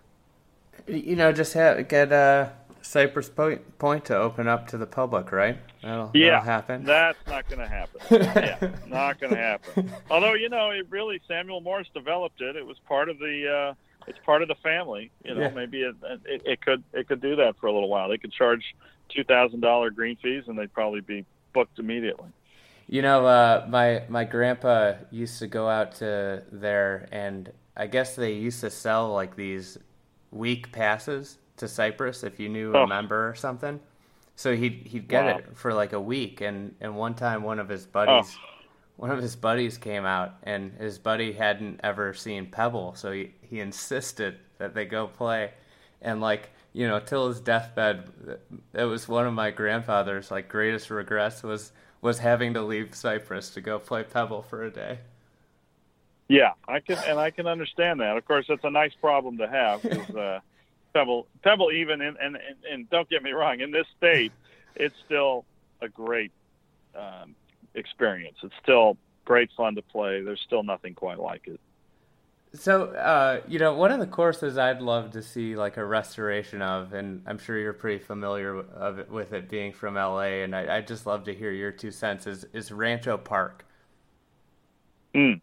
You know, just have, get uh, Cypress Point, Point to open up to the public, right? That'll, yeah, that'll happen. That's not going to happen. yeah, not going to happen. Although you know, it really Samuel Morse developed it. It was part of the. Uh, it's part of the family. You know, yeah. maybe it, it, it could it could do that for a little while. They could charge two thousand dollar green fees, and they'd probably be booked immediately. You know, uh, my my grandpa used to go out to there, and I guess they used to sell like these week passes to Cypress if you knew oh. a member or something. So he'd he'd get wow. it for like a week, and and one time one of his oh. buddies. Oh. One of his buddies came out, and his buddy hadn't ever seen Pebble, so he, he insisted that they go play. And like you know, till his deathbed, it was one of my grandfather's like greatest regrets was was having to leave Cypress to go play Pebble for a day. Yeah, I can, and I can understand that. Of course, that's a nice problem to have. Uh, Pebble, Pebble, even in, and, and and don't get me wrong, in this state, it's still a great um, experience. It's still great fun to play. There's still nothing quite like it. So, uh, you know, one of the courses I'd love to see like a restoration of, and I'm sure you're pretty familiar of it, with it being from LA, and I, would just love to hear your two cents. Is is Rancho Park? Mm.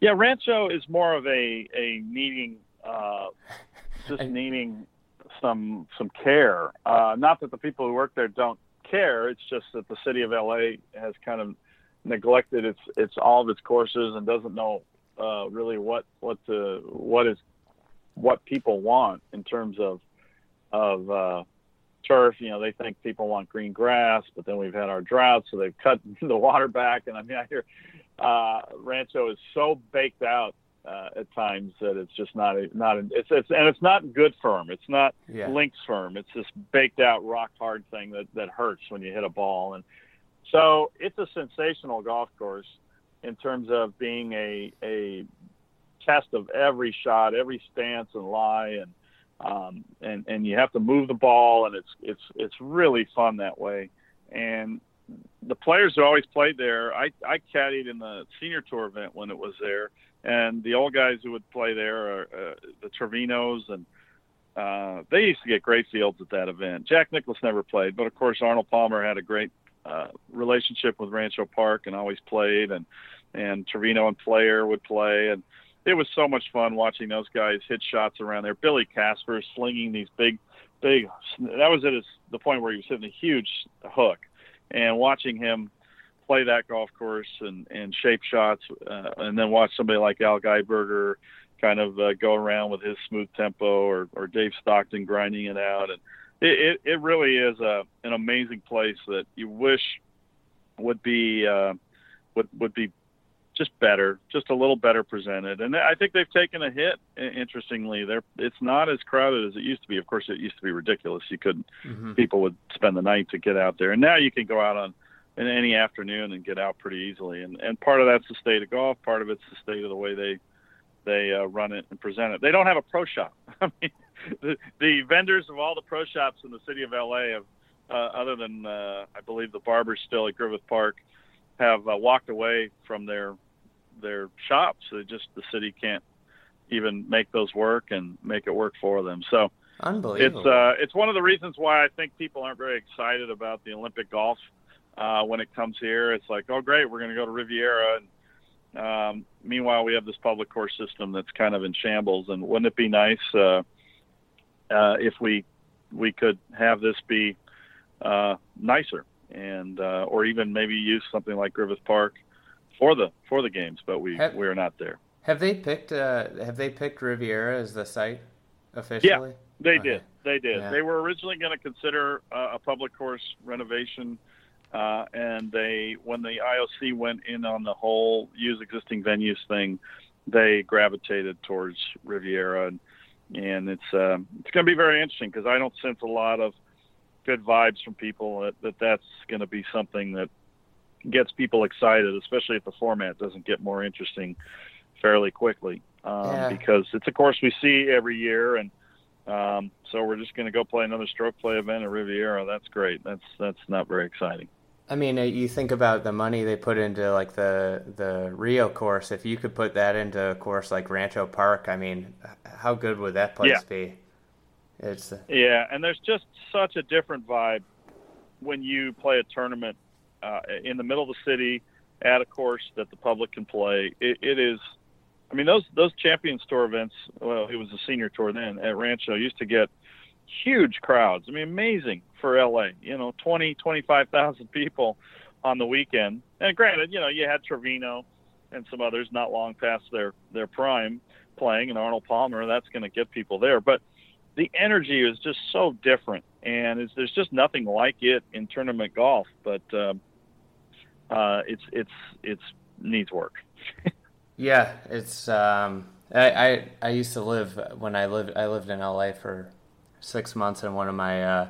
Yeah, Rancho is more of a a needing uh, just needing some some care. Uh, not that the people who work there don't care. It's just that the city of LA has kind of neglected its its all of its courses and doesn't know uh, really what what the what is what people want in terms of of uh, turf. You know, they think people want green grass, but then we've had our drought, so they've cut the water back. And I mean, I hear uh, Rancho is so baked out uh, at times that it's just not a, not a, it's it's and it's not good firm. It's not yeah. links firm. It's this baked out rock hard thing that that hurts when you hit a ball. And so it's a sensational golf course in terms of being a a test of every shot, every stance and lie, and um, and and you have to move the ball, and it's it's it's really fun that way. And the players who always played there, I I caddied in the senior tour event when it was there, and the old guys who would play there are uh, the Trevinos and. Uh, they used to get great fields at that event. Jack Nicklaus never played, but of course Arnold Palmer had a great uh, relationship with Rancho Park and always played, and and Trevino and Player would play, and it was so much fun watching those guys hit shots around there. Billy Casper slinging these big, big. That was at his, the point where he was hitting a huge hook, and watching him play that golf course and and shape shots, uh, and then watch somebody like Al Geiberger kind of uh, go around with his smooth tempo, or or Dave Stockton grinding it out, and it, it, it really is a, an amazing place that you wish would be uh, would would be just better, just a little better presented. And I think they've taken a hit. Interestingly, they're it's not as crowded as it used to be. Of course, it used to be ridiculous. You couldn't mm-hmm. people would spend the night to get out there, and now you can go out on in any afternoon and get out pretty easily. And and part of that's the state of golf. Part of it's the state of the way they they uh, run it and present it. They don't have a pro shop. I mean, the, the vendors of all the pro shops in the city of LA have, uh, other than uh, I believe the barbers still at Griffith Park, have uh, walked away from their their shops. They just the city can't even make those work and make it work for them. So Unbelievable. it's uh, it's one of the reasons why I think people aren't very excited about the Olympic golf uh, when it comes here. It's like, oh great, we're going to go to Riviera, and um, meanwhile we have this public course system that's kind of in shambles. And wouldn't it be nice uh, uh, if we we could have this be uh, nicer and uh, or even maybe use something like Griffith Park for the for the games, but we Have- we are not there. have they picked uh, Have they picked Riviera as the site officially? Yeah, They Okay. did. They did. Yeah. They were originally going to consider uh, a public course renovation, uh, and they, when the IOC went in on the whole use existing venues thing, they gravitated towards Riviera, and and it's um, it's going to be very interesting because I don't sense a lot of good vibes from people that, that that's going to be something that gets people excited, especially if the format doesn't get more interesting fairly quickly. Um, Yeah. Because it's a course we see every year, and um, so we're just going to go play another stroke play event at Riviera. That's great. That's that's not very exciting. I mean, uh, you think about the money they put into like the the Rio course. If you could put that into a course like Rancho Park, I mean, how good would that place Yeah. be? It's Yeah, and there's just such a different vibe when you play a tournament uh, in the middle of the city at a course that the public can play. It, it is, I mean, those those Champions Tour events. Well, it was a senior tour then at Rancho. Used to get huge crowds. I mean, amazing for LA. You know, 20, 25,000 people on the weekend. And granted, you know, you had Trevino and some others not long past their their prime playing, and Arnold Palmer. That's going to get people there, but the energy is just so different, and there's just nothing like it in tournament golf. But um, uh, it's it's it's needs work. yeah, it's. Um, I, I I used to live when I lived I lived in LA for six months, and one of my uh,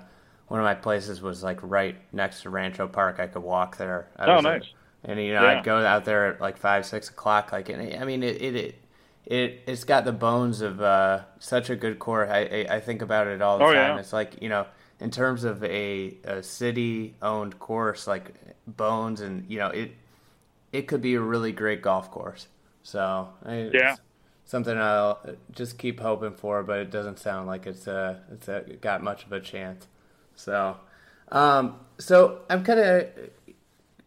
one of my places was like right next to Rancho Park. I could walk there. I Oh, was, nice. And you know, Yeah. I'd go out there at like five, six o'clock. Like, and I mean, it, it, it, it it's got the bones of uh, such a good court. I, I, I think about it all the Oh, time. yeah. It's like you know, in terms of a, a city-owned course, like bones, and you know, it, it could be a really great golf course. So, I, Yeah. something I'll just keep hoping for, but it doesn't sound like it's uh it's uh got much of a chance. So, um, so I'm kind of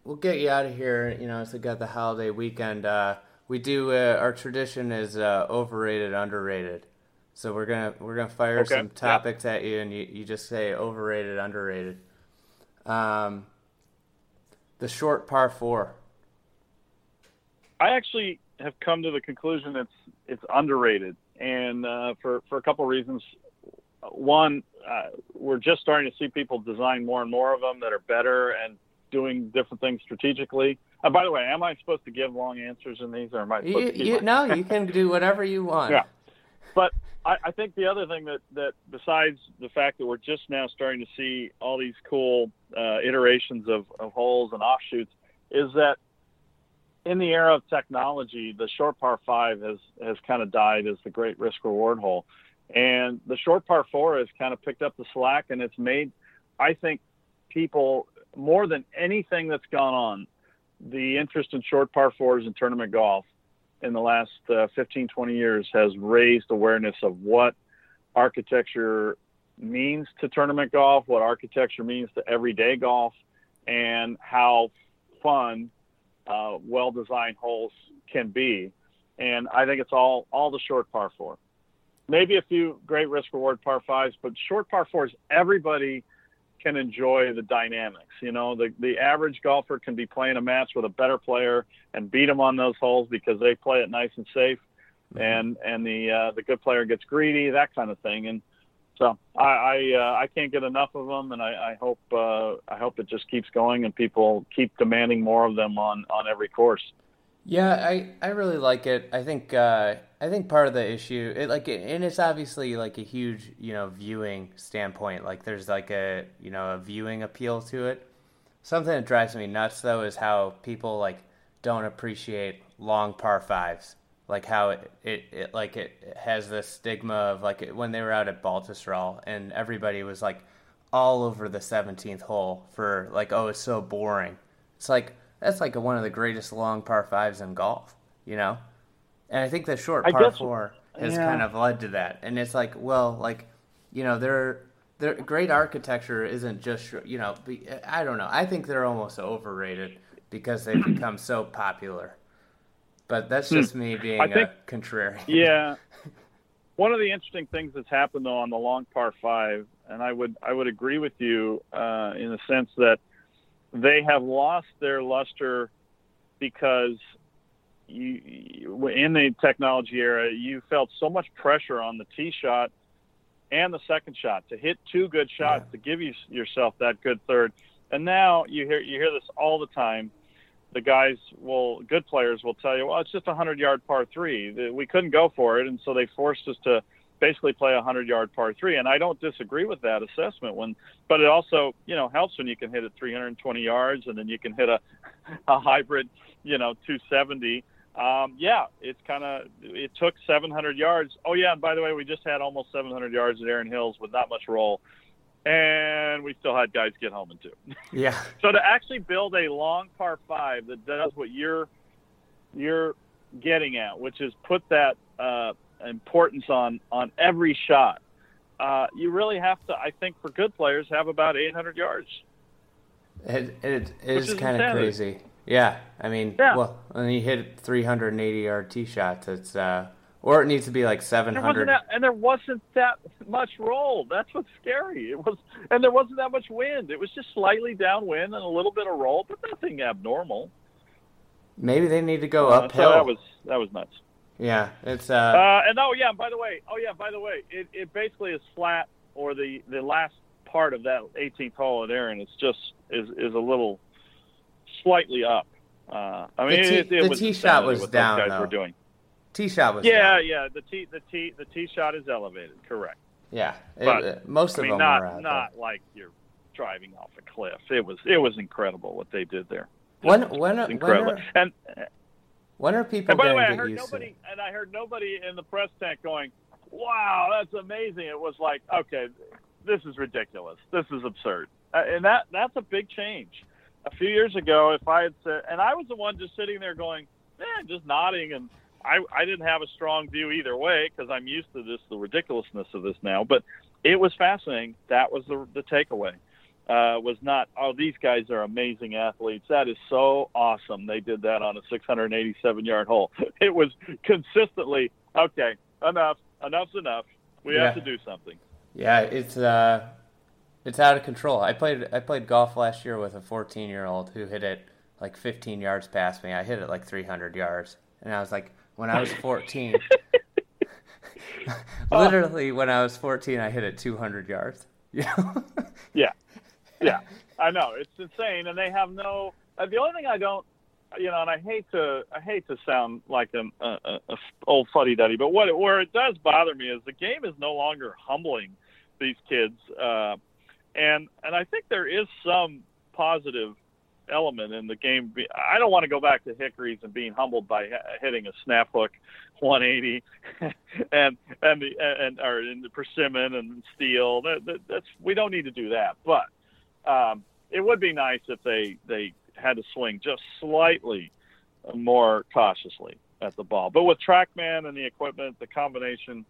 we'll get you out of here. You know, it's got the holiday weekend. Uh, we do uh, our tradition is uh, overrated, underrated. So we're gonna we're gonna fire Okay, some yeah. topics at you, and you, you just say overrated, underrated. Um, the short par four. I actually have come to the conclusion it's it's underrated, and uh, for for a couple of reasons. One, uh, we're just starting to see people design more and more of them that are better and doing different things strategically. Uh, by the way, am I supposed to give long answers in these, or am I You, you, my- no, you can do whatever you want. Yeah. But I, I think the other thing that, that besides the fact that we're just now starting to see all these cool uh, iterations of, of holes and offshoots is that in the era of technology, the short par five has, has kind of died as the great risk reward hole. And the short par four has kind of picked up the slack and it's made, I think, people more than anything that's gone on, the interest in short par fours in tournament golf in the last uh, 15, 20 years has raised awareness of what architecture means to tournament golf, what architecture means to everyday golf, and how fun uh, well-designed holes can be. And I think it's all all the short par four. Maybe a few great risk reward par fives, but short par fours, everybody can enjoy the dynamics. You know, the the average golfer can be playing a match with a better player and beat them on those holes because they play it nice and safe, and and the uh, the good player gets greedy, that kind of thing. And so I I, uh, I can't get enough of them, and I, I hope uh, I hope it just keeps going and people keep demanding more of them on on every course. Yeah, I, I really like it. I think uh, I think part of the issue, it, like, and it's obviously like a huge, you know, viewing standpoint. Like, there's like a, you know, a viewing appeal to it. Something that drives me nuts though is how people like don't appreciate long par fives. like how it, it, it like it has this stigma of like when they were out at Baltusrol and everybody was like all over the 17th hole for like oh it's so boring. It's like that's like one of the greatest long par fives in golf, you know. And I think the short I par guess- four has yeah. kind of led to that. And it's like well like you know they're they're great architecture isn't just you know I don't know. I think they're almost overrated because they've become so popular. But that's just me being Hmm. I think- a contrarian. Yeah. One of the interesting things that's happened though on the long par five, and I would I would agree with you uh, in the sense that they have lost their luster because you, in the technology era you felt so much pressure on the tee shot and the second shot to hit two good shots to give you yourself that good third. And now you hear you hear this all the time. The guys will good players will tell you well it's just a 100 yard par 3 we couldn't go for it. And so they forced us to basically play a 100 yard par 3 and I don't disagree with that assessment when but it also you know helps when you can hit it 320 yards and then you can hit a a hybrid you know 270 um, yeah it's kind of it took 700 yards. Oh yeah and by the way we just had almost 700 yards at Erin Hills with not much roll. And we still had guys get home in two. Yeah. so to actually build a long par five that does what you're you're getting at, which is put that uh, importance on on every shot, uh, you really have to. I think for good players, have about 800 yards. It it is kind of crazy. Yeah, I mean, Yeah. well, when you hit 380 yard tee shots, it's uh, or it needs to be like There 700. that, and there wasn't that much roll. That's what's scary. It was, and there wasn't that much wind. It was just slightly downwind and a little bit of roll, but nothing abnormal. Maybe they need to go Uh, uphill. so that was that was nuts. Yeah, it's uh, Uh, and oh yeah, by the way, oh yeah, by the way, it, it basically is flat, or the the last part of that 18th hole at Erin is just is is a little slightly up. Uh, I mean, The tee- it, it the was tee shot was what down, Those guys though. were doing. tee shot was Yeah, down. yeah. The tee the tee the tee shot is elevated. Correct. yeah. It- But, uh, most I of mean, them not out not like you're driving off a cliff. It was it was incredible what they did there. When when incredible. are and when are people And by the going way, to I heard nobody, and I heard nobody in the press tent going, "Wow, that's amazing." It was like, okay, this is ridiculous. This is absurd, uh, and that that's a big change. A few years ago, if I had said, and I was the one just sitting there going, eh, just nodding, and I I didn't have a strong view either way because I'm used to this, the ridiculousness of this now. But it was fascinating. That was the the takeaway. Uh, was not oh these guys are amazing athletes that is so awesome they did that on a 687 yard hole it was consistently okay enough enough's enough we Yeah. have to do something Yeah, it's uh, it's out of control. I played I played golf last year with a 14 year old who hit it like 15 yards past me. I hit it like 300 yards, and I was like, when I was 14, literally when I was 14, I hit it 200 yards. Yeah yeah i know it's insane and they have no uh, the only thing i don't you know and i hate to i hate to sound like an a, a, a old fuddy-duddy but what where it does bother me is the game is no longer humbling these kids uh and and i think there is some positive element in the game. I don't want to go back to hickories and being humbled by hitting a snap hook 180 and and the and or in the persimmon and steel that, that that's we don't need to do that but um it would be nice if they they had to swing just slightly more cautiously at the ball. But with TrackMan and the equipment, the combination,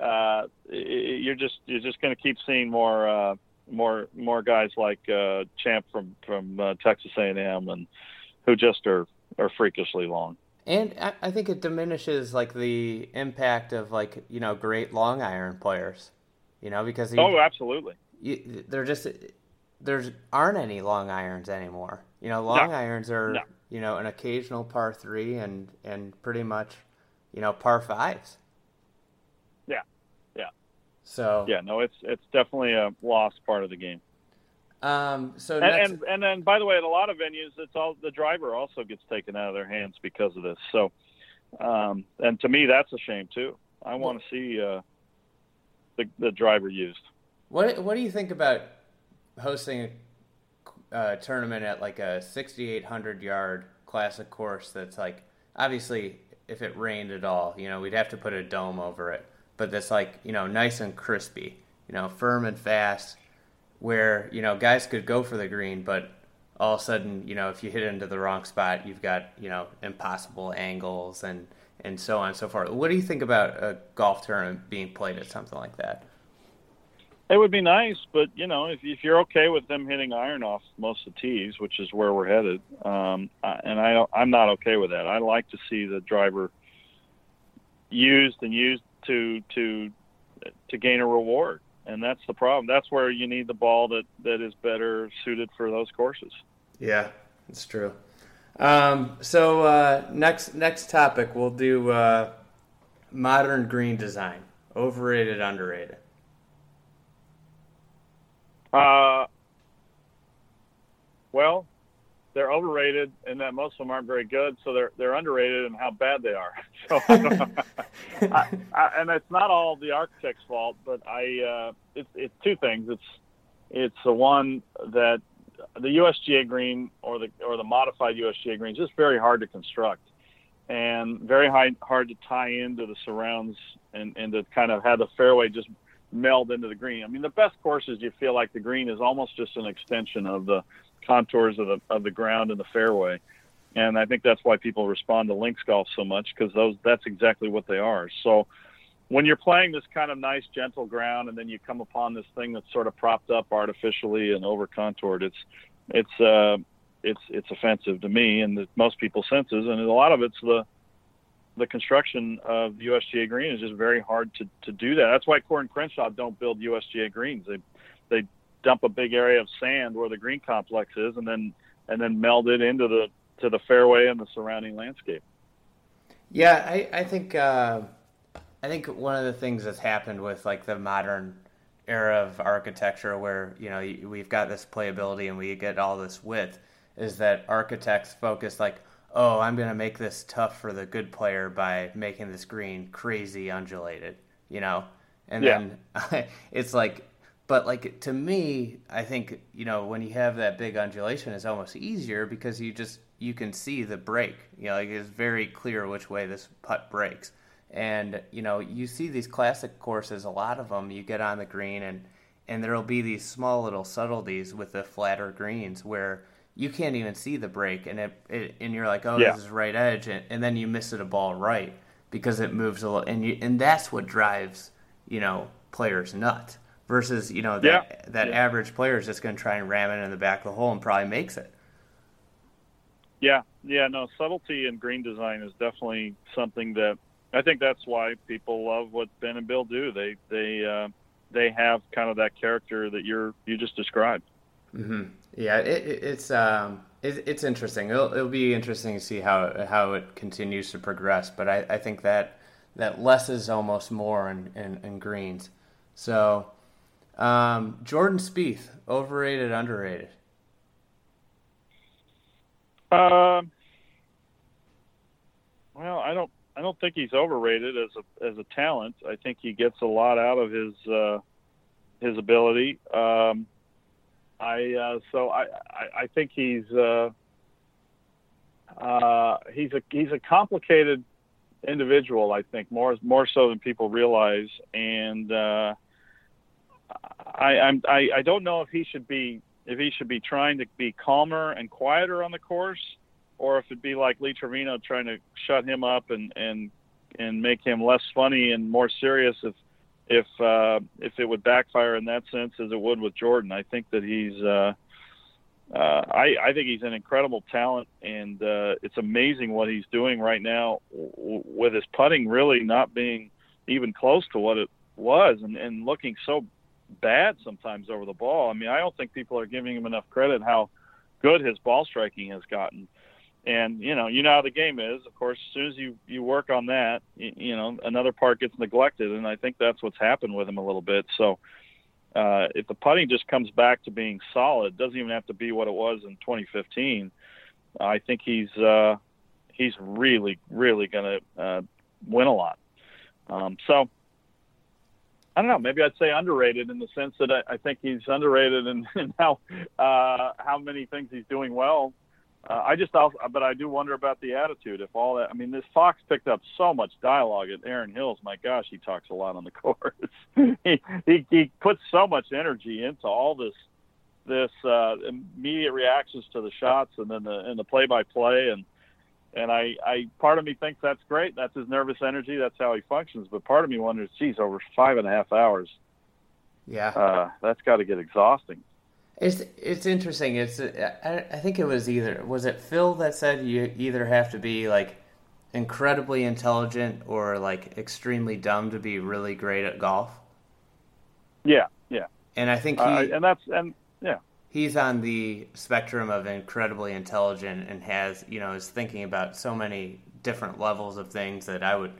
uh, you're just you're just going to keep seeing more uh, more more guys like uh, Champ from from uh, Texas A&M and who just are are freakishly long. And I, I think it diminishes like the impact of like you know great long iron players, you know, because you, Oh, absolutely. you, they're just there's aren't any long irons anymore. You know, long No. irons are No. you know an occasional par three and and pretty much you know par fives. Yeah. Yeah. So Yeah, no, it's it's definitely a lost part of the game. um so And, next, and and then by the way, at a lot of venues, it's all the driver also gets taken out of their hands because of this. So, um, and to me, that's a shame too. I want to see uh, the the driver used. what what do you think about hosting a uh, tournament at like a 6800 yard classic course that's like obviously if it rained at all. You know, we'd have to put a dome over it. But that's like you know nice and crispy. You know, firm and fast, where you know guys could go for the green, but all of a sudden, you know, if you hit into the wrong spot, you've got you know impossible angles and and so on and so forth. What do you think about a golf tournament being played at something like that? It would be nice, but you know, if, if you're okay with them hitting iron off most of the tees, which is where we're headed, um, and I I'm not okay with that. I like to see the driver used and used to to to gain a reward, and that's the problem. That's where you need the ball that that is better suited for those courses. Yeah, it's true. Um, so uh, next next topic, we'll do uh, modern green design, overrated, underrated. Uh, well, they're overrated in that most of them aren't very good, so they're they're underrated in how bad they are. So, I, I, and it's not all the architect's fault, but I uh, it's it's two things. It's it's the one that the USGA green or the or the modified USGA green is just very hard to construct and very high, hard to tie into the surrounds and, and to kind of have the fairway just meld into the green. I mean, the best courses you feel like the green is almost just an extension of the contours of the of the ground and the fairway. And I think that's why people respond to links golf so much because those that's exactly what they are. So when you're playing this kind of nice gentle ground and then you come upon this thing that's sort of propped up artificially and over contoured, it's it's uh it's it's offensive to me and the, most people's senses and a lot of it's the the construction of USGA green is just very hard to, to do that. That's why Coore and Crenshaw don't build USGA greens. They they dump a big area of sand where the green complex is, and then and then meld it into the to the fairway and the surrounding landscape. Yeah, I I think uh, I think one of the things that's happened with like the modern era of architecture, where you know we've got this playability and we get all this width, is that architects focus like oh, I'm going to make this tough for the good player by making this green crazy undulated, you know? And yeah. then it's like, but like to me, I think, you know, when you have that big undulation, it's almost easier because you just, you can see the break. You know, like it's very clear which way this putt breaks. And, you know, you see these classic courses, a lot of them, you get on the green and, and there'll be these small little subtleties with the flatter greens where you can't even see the break, and it, it and you're like, oh, yeah. this is right edge, and, and, then you miss it a ball right because it moves a little, and you and that's what drives you know players nuts versus you know that yeah. that yeah. average player is just going to try and ram it in the back of the hole and probably makes it. Yeah, yeah, no, subtlety in green design is definitely something that I think that's why people love what Ben and Bill do. They they uh, they have kind of that character that you're you just described. Mm-hmm. Yeah, it, it's um, it, it's interesting. It'll, it'll be interesting to see how how it continues to progress. But I, I think that that less is almost more in, in, in greens. So um, Jordan Spieth, overrated, underrated. Um. Well, I don't. I don't think he's overrated as a as a talent. I think he gets a lot out of his uh, his ability. Um, I uh, so I, I, I think he's uh, uh, he's a he's a complicated individual. I think more more so than people realize, and uh, I I'm, I I don't know if he should be if he should be trying to be calmer and quieter on the course, or if it'd be like Lee Trevino trying to shut him up and and and make him less funny and more serious if if uh, if it would backfire in that sense as it would with Jordan. I think that he's uh, uh, I, I think he's an incredible talent, and uh, it's amazing what he's doing right now w- with his putting really not being even close to what it was, and, and looking so bad sometimes over the ball. I mean, I don't think people are giving him enough credit how good his ball striking has gotten and you know you know how the game is. Of course as soon as you you work on that you, you know another part gets neglected. And i think that's what's happened with him a little bit. So uh if the putting just comes back to being solid doesn't even have to be what it was in 2015 i think he's uh he's really really going to uh win a lot. Um so I don't know. Maybe I'd say underrated in the sense that I, I think he's underrated in, in how uh, how many things he's doing well uh, I just also, but I do wonder about the attitude. If all that, I mean, this Fox picked up so much dialogue at Erin Hills. My gosh, he talks a lot on the course. he, he he puts so much energy into all this this uh, immediate reactions to the shots and then the and the play by play and and I, I part of me thinks that's great. That's his nervous energy. That's how he functions. But part of me wonders, geez, over five and a half hours. Yeah, uh, that's got to get exhausting. It's it's interesting. It's I, I think it was either was it Phil that said you either have to be like incredibly intelligent or like extremely dumb to be really great at golf. Yeah, yeah. And I think he uh, and that's and yeah. He's on the spectrum of incredibly intelligent and has, you know, is thinking about so many different levels of things that I would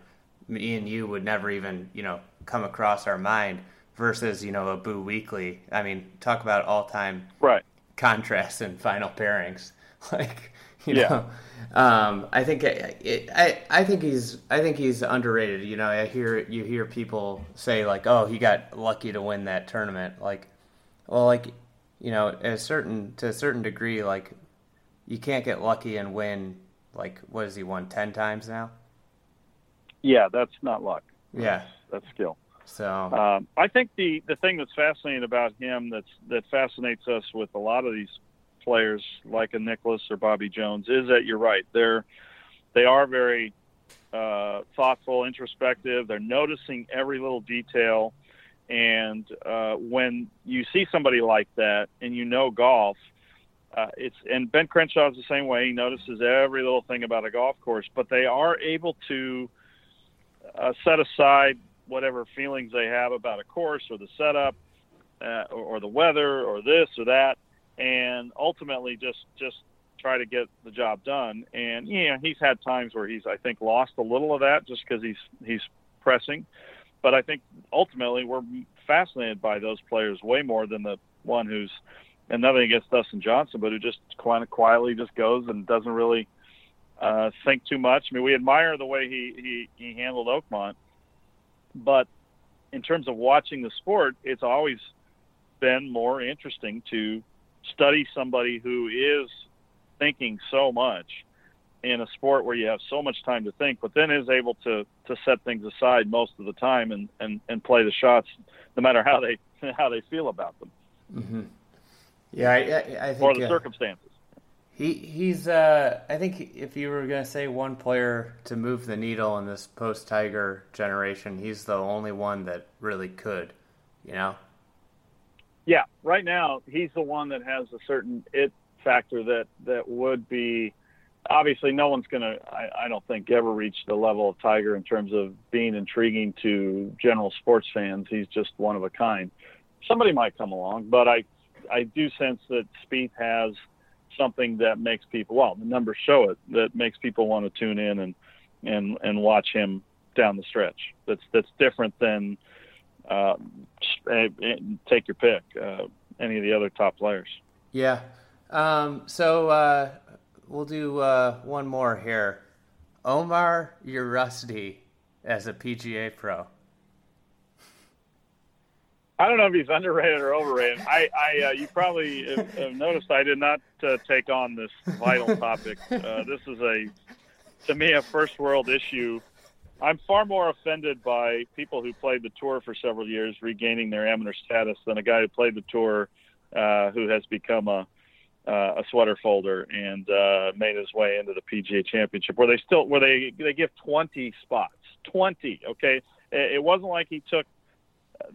me and you would never even, you know, come across our mind versus you know a Boo Weekley. I mean, talk about all time right contrasts and final pairings. Like you yeah. know, um, I think it, I I think he's I think he's underrated. You know, I hear you hear people say like, oh, he got lucky to win that tournament. Like, well, like you know, a certain to a certain degree, like you can't get lucky and win. Like, what has he won ten times now? Yeah, that's not luck. Yeah, that's, that's skill. So um, I think the the thing that's fascinating about him that's that fascinates us with a lot of these players like a Nicklaus or Bobby Jones is that you're right. They're they are very uh, thoughtful, introspective. They're noticing every little detail. And uh, when you see somebody like that, and you know golf, uh, it's and Ben Crenshaw is the same way. He notices every little thing about a golf course, but they are able to uh, set aside whatever feelings they have about a course or the setup uh, or, or the weather or this or that, and ultimately just just try to get the job done. And yeah, he's had times where he's I think lost a little of that just because he's he's pressing. But I think ultimately we're fascinated by those players way more than the one who's and nothing against Dustin Johnson, but who just kind of quietly just goes and doesn't really uh, think too much. I mean, we admire the way he he, he handled Oakmont, but in terms of watching the sport, it's always been more interesting to study somebody who is thinking so much in a sport where you have so much time to think, but then is able to to set things aside most of the time and and, and play the shots, no matter how they how they feel about them. Mm-hmm. Yeah, I, I, think or the uh, circumstances. He he's uh, I think if you were gonna say one player to move the needle in this post Tiger generation, he's the only one that really could, you know. Yeah, right now he's the one that has a certain it factor that that would be obviously no one's gonna I, I don't think ever reach the level of Tiger in terms of being intriguing to general sports fans. He's just one of a kind. Somebody might come along, but I I do sense that Spieth has something that makes people well the numbers show it that makes people want to tune in and and and watch him down the stretch. That's that's different than uh, take your pick uh, any of the other top players. Yeah. Um, so uh, we'll do uh, one more here. Omar Uresti as a PGA pro I don't know if he's underrated or overrated. I, I uh, you probably have, have noticed I did not uh, take on this vital topic. Uh, this is a, to me, a first world issue. I'm far more offended by people who played the tour for several years regaining their amateur status than a guy who played the tour uh, who has become a uh, a sweater folder and uh, made his way into the PGA Championship, where they still where they they give 20 spots, 20. Okay, it wasn't like he took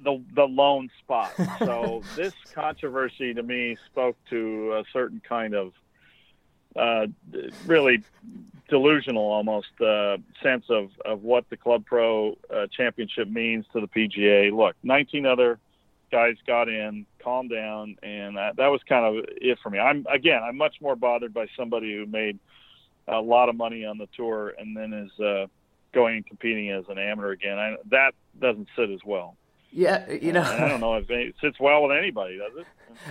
the the lone spot. So this controversy to me spoke to a certain kind of uh, really delusional almost uh, sense of, of what the Club Pro uh, Championship means to the PGA. Look, 19 other guys got in, calm down, and that, that was kind of it for me. I'm again, I'm much more bothered by somebody who made a lot of money on the tour and then is uh, going and competing as an amateur again. I, that doesn't sit as well. Yeah, you know, I don't know if it sits well with anybody, does it?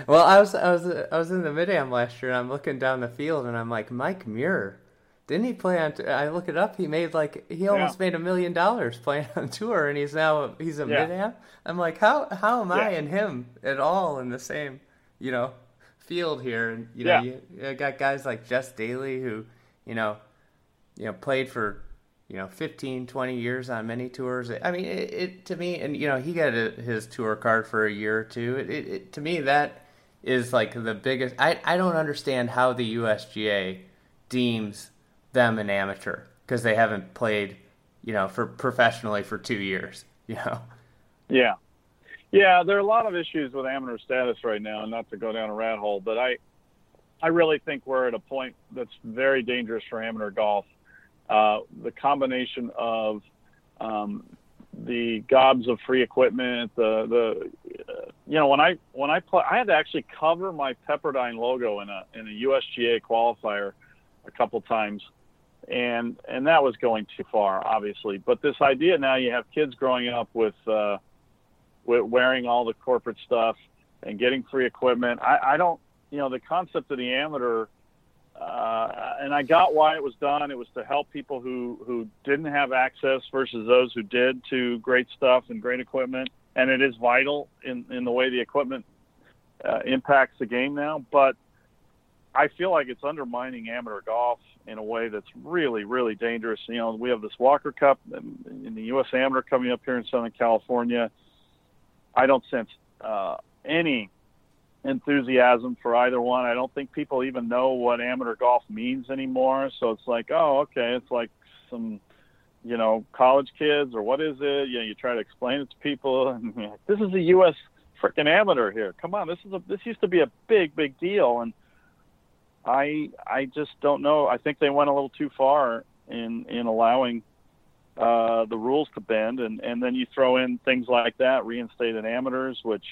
Well, I was I was I was in the mid am last year, and I'm looking down the field, and I'm like, Mike Muir, didn't he play on? T- I look it up. He made like he almost yeah. made a million dollars playing on tour, and he's now he's a yeah. mid am. I'm like, how how am yeah. I and him at all in the same, you know, field here, and you know, you, you got guys like Jess Daly who, you know, you know, played for you know 15 20 years on many tours. I mean it, it to me and you know he got a, his tour card for a year or two. It, it, to me that is like the biggest I, I don't understand how the usga deems them an amateur because they haven't played you know for professionally for two years you know? Yeah. Yeah there are a lot of issues with amateur status right now and not to go down a rat hole but i i really think we're at a point that's very dangerous for amateur golf uh, the combination of um, the gobs of free equipment, the the uh, you know when I when I play, I had to actually cover my Pepperdine logo in a in a USGA qualifier a couple times, and and that was going too far, obviously. But this idea now you have kids growing up with uh, with wearing all the corporate stuff and getting free equipment. I, I don't you know the concept of the amateur uh, and I got why it was done. It was to help people who who didn't have access versus those who did to great stuff and great equipment. And it is vital in in the way the equipment uh, impacts the game now. But I feel like it's undermining amateur golf in a way that's really really dangerous. You know, we have this Walker Cup in the U.S. Amateur coming up here in Southern California. I don't sense uh, any enthusiasm for either one. I don't think people even know what amateur golf means anymore. So it's like, oh, okay, it's like some, you know, college kids or what is it? You know, you try to explain it to people, and this is a U.S. freaking amateur here. Come on, this is a this used to be a big big deal, and I I just don't know. I think they went a little too far in in allowing uh, the rules to bend, and and then you throw in things like that, reinstated amateurs, which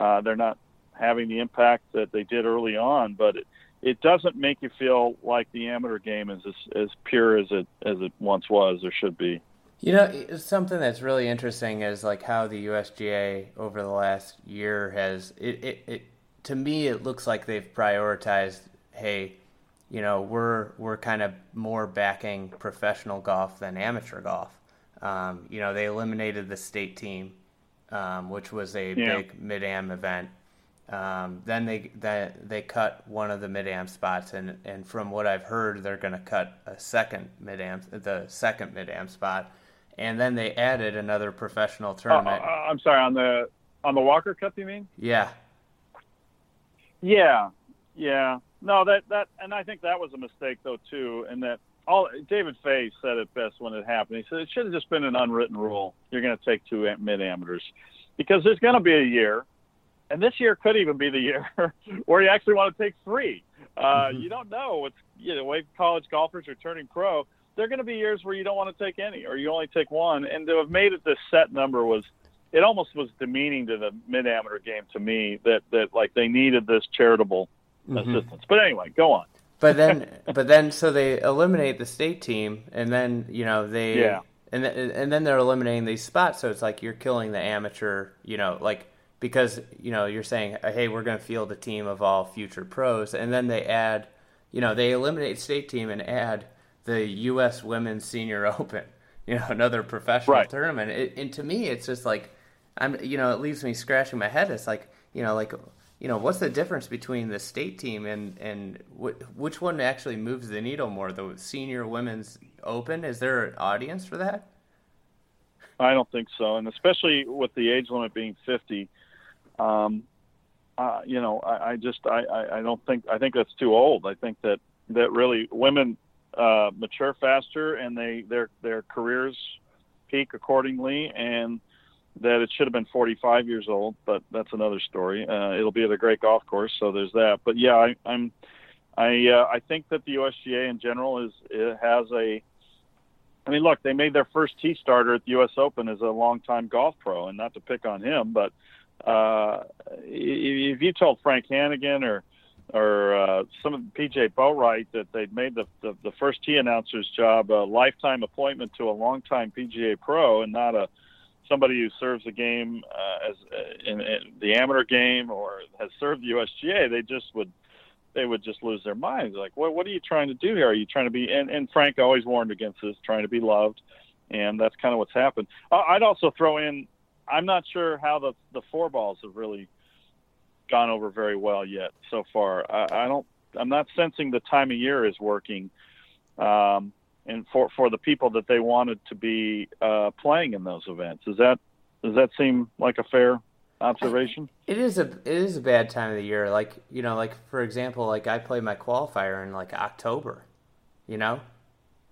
uh, they're not having the impact that they did early on, but it, it doesn't make you feel like the amateur game is as, as pure as it as it once was or should be. You know, something that's really interesting is like how the USGA over the last year has it, it, it to me it looks like they've prioritized hey, you know, we're we're kind of more backing professional golf than amateur golf. Um, you know, they eliminated the state team, um, which was a yeah. big mid am event. Um, then they, they they cut one of the mid am spots, and, and from what I've heard, they're going to cut a second mid am the second mid am spot, and then they added another professional tournament. Uh, uh, I'm sorry on the on the Walker Cup, you mean? Yeah. Yeah, yeah. No, that that and I think that was a mistake though too, and that all David Fay said it best when it happened. He said it should have just been an unwritten rule. You're going to take two mid amateurs because there's going to be a year and this year could even be the year where you actually want to take three. Uh, mm-hmm. You don't know what's you know, the way college golfers are turning pro. There are going to be years where you don't want to take any, or you only take one. And to have made it this set number was, it almost was demeaning to the mid amateur game to me that that like they needed this charitable mm-hmm. assistance. But anyway, go on. But then, but then, so they eliminate the state team, and then you know they, yeah, and th- and then they're eliminating these spots. So it's like you're killing the amateur, you know, like because you know you're saying, uh, hey, we're going to field a team of all future pros, and then they add, you know, they eliminate state team and add the U.S. Women's Senior Open, you know, another professional right. tournament. It, and to me, it's just like, I'm, you know, it leaves me scratching my head. It's like, you know, like, you know, what's the difference between the state team and and wh- which one actually moves the needle more? The Senior Women's Open? Is there an audience for that? I don't think so, and especially with the age limit being 50 um, uh, you know, I, I just I, I, I don't think I think that's too old. I think that that really women uh, mature faster and they their their careers peak accordingly, and that it should have been 45 years old, but that's another story. Uh, it'll be at a great golf course, so there's that. But yeah, I, I'm I uh, I think that the USGA in general is it has a I mean, look, they made their first tee starter at the U.S. Open as a longtime golf pro, and not to pick on him, but uh, if you told Frank Hannigan or or uh, some of PJ Boatwright that they'd made the, the, the first tee announcer's job a lifetime appointment to a longtime PGA pro and not a somebody who serves the game uh, as uh, in, in the amateur game or has served the USGA, they just would they would just lose their minds. Like, what what are you trying to do here? Are you trying to be? And, and Frank always warned against this, trying to be loved, and that's kind of what's happened. I'd also throw in I'm not sure how the the four balls have really gone over very well yet so far. I, I don't. I'm not sensing the time of year is working, um, and for for the people that they wanted to be uh, playing in those events. Is that does that seem like a fair observation? It is a it is a bad time of the year. Like you know, like for example, like I play my qualifier in like October, you know,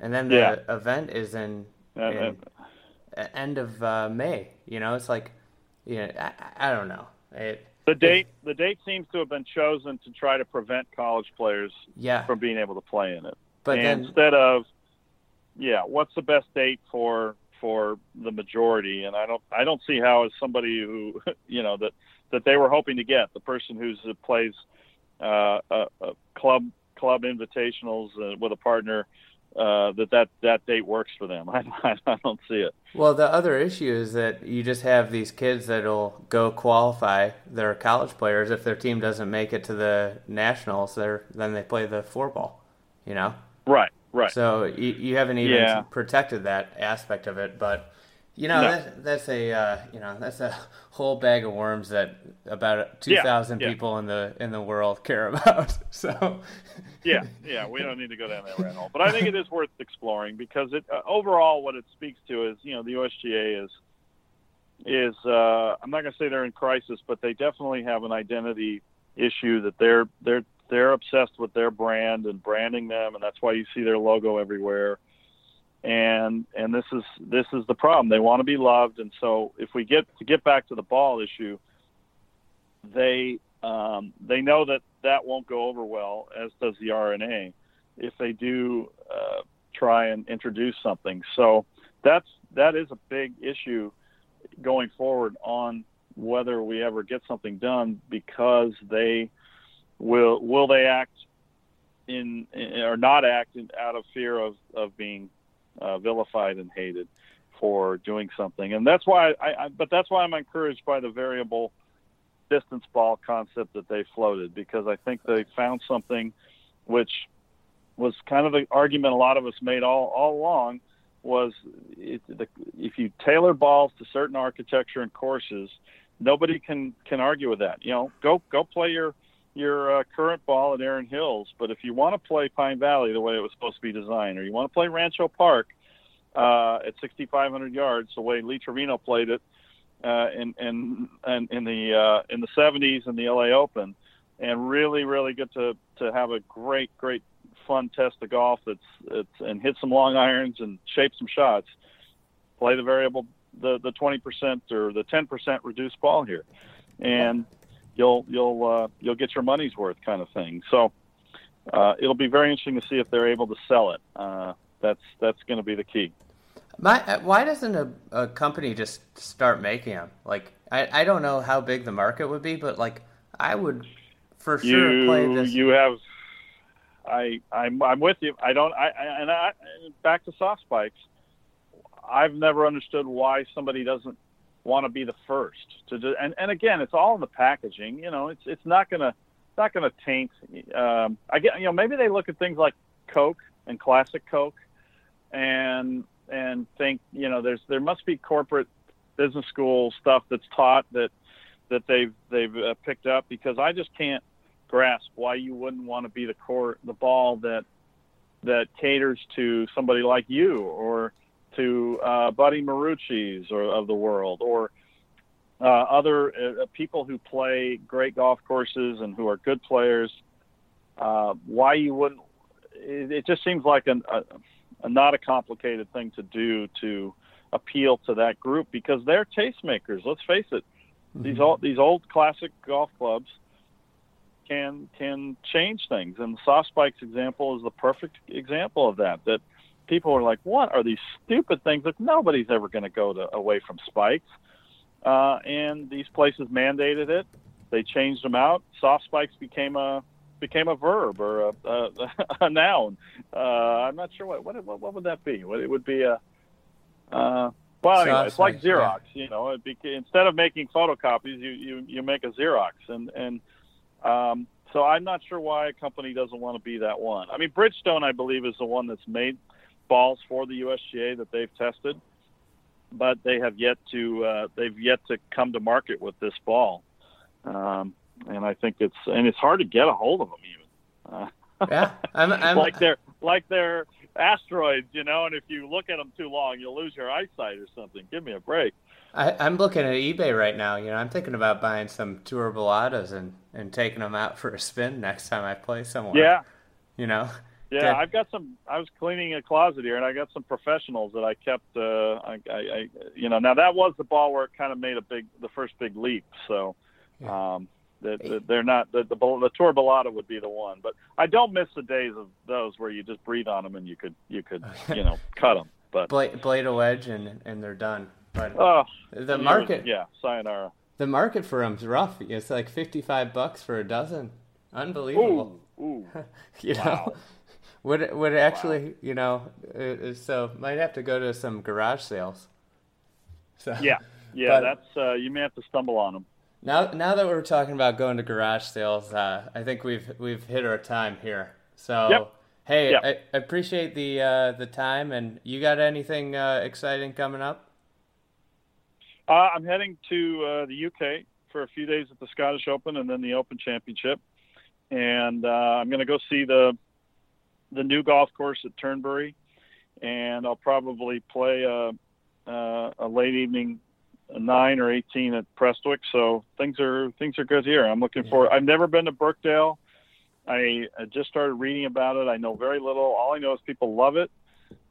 and then the Yeah. event is in, Uh, in end of uh, May. You know, it's like, know, I, I don't know. It The date the date seems to have been chosen to try to prevent college players yeah, from being able to play in it. but then instead of yeah, what's the best date for for the majority? And I don't I don't see how as somebody who you know that that they were hoping to get the person who's uh, plays uh, a, a club club invitationals uh, with a partner uh, that that that date works for them. I, I, don't see it. Well, the other issue is that you just have these kids that'll go qualify. They're college players. If their team doesn't make it to the nationals, they're then they play the four ball. You know, Right, right. so you, you haven't even Yeah. protected that aspect of it. But you know, No. that, that's a uh, you know that's a whole bag of worms that about two thousand Yeah, yeah. people in the in the world care about. So yeah, yeah, we don't need to go down that rabbit hole. But I think it is worth exploring because it uh, overall what it speaks to is you know the USGA is is uh, I'm not going to say they're in crisis, but they definitely have an identity issue that they're they're they're obsessed with their brand and branding them, and that's why you see their logo everywhere. And and this is this is the problem. They want to be loved, and so if we get to get back to the ball issue, they um, they know that that won't go over well, as does the R&A, if they do uh, try and introduce something. So that's that is a big issue going forward on whether we ever get something done because they will will they act in, or not act in, out of fear of of being uh, vilified and hated for doing something, and that's why I, I but that's why I'm encouraged by the variable distance ball concept that they floated because I think they found something which was kind of the argument a lot of us made all, all along was it, the, if you tailor balls to certain architecture and courses, nobody can, can argue with that. You know, go go play your your uh, current ball at Erin Hills, but if you want to play Pine Valley the way it was supposed to be designed, or you want to play Rancho Park uh, at 6,500 yards the way Lee Trevino played it uh, in in in, in the uh, in the 70s in the LA Open, and really really good to to have a great great fun test of golf that's it's and hit some long irons and shape some shots. Play the variable the the 20% or the 10% reduced ball here, and you'll you'll uh, you'll get your money's worth kind of thing. So uh, it'll be very interesting to see if they're able to sell it. Uh, that's that's going to be the key. My, uh, why doesn't a, a company just start making them? Like, I, I don't know how big the market would be, but like, I would for sure you play this. you have I I'm I'm with you. I don't I, I and I back to soft spikes. I've never understood why somebody doesn't want to be the first to do. And and again, it's all in the packaging. You know, it's it's not gonna it's not gonna taint. Um, I get you know maybe they look at things like Coke and classic Coke, and and think you know there's there must be corporate business school stuff that's taught that that they've they've uh, picked up because I just can't grasp why you wouldn't want to be the core the ball that that caters to somebody like you or to uh, Buddy Marucci's or of the world or uh, other uh, people who play great golf courses and who are good players. Uh, why you wouldn't? It, it just seems like an, a, a not a complicated thing to do to appeal to that group because they're tastemakers. Let's face it; these old these old classic golf clubs can can change things, and the soft spikes example is the perfect example of that. That people are like, "What are these stupid things?" Like nobody's ever going to go to away from spikes, uh, and these places mandated it. They changed them out. Soft spikes became a became a verb or a, a, a noun. Uh, I'm not sure what, what what what would that be. What it would be a uh, well, anyway, it's like spike, yeah. Xerox. You know, it be, instead of making photocopies, you, you you make a Xerox, and and um, so I'm not sure why a company doesn't want to be that one. I mean, Bridgestone, I believe, is the one that's made balls for the USGA that they've tested, but they have yet to uh, they've yet to come to market with this ball. Um, and I think it's and it's hard to get a hold of them even. Uh, yeah, I'm, I'm like they're like they're asteroids, you know. And if you look at them too long, you'll lose your eyesight or something. Give me a break. I, am looking at eBay right now. You know, I'm thinking about buying some tour balatas and and taking them out for a spin next time I play somewhere. Yeah. You know. Yeah, Get... I've got some. I was cleaning a closet here, and I got some professionals that I kept. Uh, I, I, I, you know, now that was the ball where it kind of made a big, the first big leap. So, um, that they're not the, the the would be the one, but I don't miss the days of those where you just breathe on them and you could you could you know cut them. But blade, blade a wedge and and they're done. But oh, the market, yeah, sayonara. The market for them's rough. It's like fifty five bucks for a dozen. Unbelievable. Ooh, ooh. you wow. know, would would actually wow. you know uh, so might have to go to some garage sales. So yeah, yeah, that's uh, you may have to stumble on them. Now, now that we're talking about going to garage sales, uh, I think we've we've hit our time here. So, yep. hey, yep. I, I, appreciate the uh, the time, and you got anything uh, exciting coming up? Uh, I'm heading to uh, the UK for a few days at the Scottish Open and then the Open Championship, and uh, I'm going to go see the the new golf course at Turnberry, and I'll probably play a, a late evening a nine or 18 at Prestwick. So things are things are good here. I'm looking yeah. forward. I've never been to Birkdale. I, I just started reading about it. I know very little. All I know is people love it.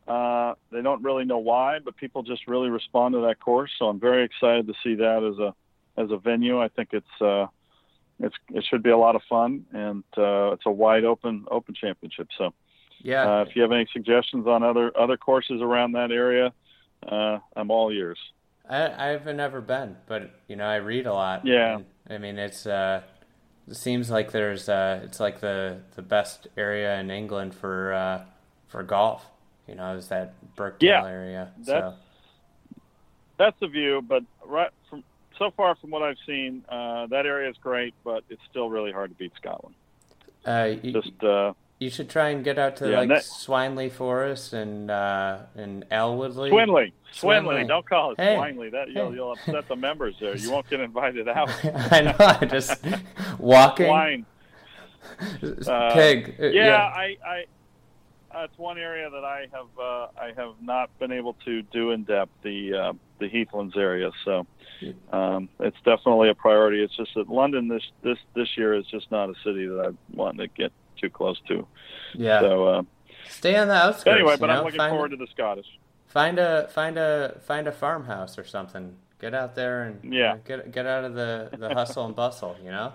Uh, they don't really know why, but people just really respond to that course. So I'm very excited to see that as a as a venue. I think it's uh, it's it should be a lot of fun, and uh, it's a wide open open championship. So yeah, uh, if you have any suggestions on other other courses around that area, uh, I'm all ears. I I've never been, but you know I read a lot. Yeah. I mean it's uh it seems like there's uh it's like the the best area in England for uh for golf. You know, is that Birkdale yeah, area. That's, so that's the view, but right from so far from what I've seen, uh, that area is great, but it's still really hard to beat Scotland. Uh, Just uh, you should try and get out to yeah, like that, Swineley Forest and uh, and Alwoodley. Swinley. Swinley. Don't call it hey. Swineley. That you'll, hey. you'll upset the members there. You won't get invited out. I know. I just walking. Swine. Uh, Pig. Uh, yeah, yeah, I, I uh, it's one area that I have uh, I have not been able to do in depth the uh, the Heathlands area. So um, it's definitely a priority. It's just that London this this this year is just not a city that I want to get too close to. Yeah. So uh, stay on the outskirts. Anyway, but know? I'm looking find forward a, to the Scottish. Find a find a find a farmhouse or something. Get out there and yeah, get get out of the the hustle and bustle. You know.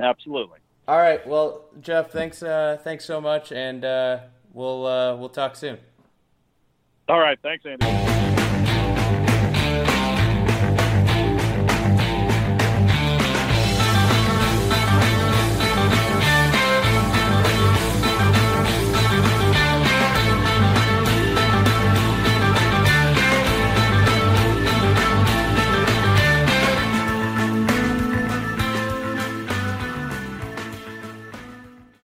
Absolutely. All right. Well, Geoff, thanks uh, thanks so much, and uh, we'll uh, we'll talk soon. All right. Thanks, Andy.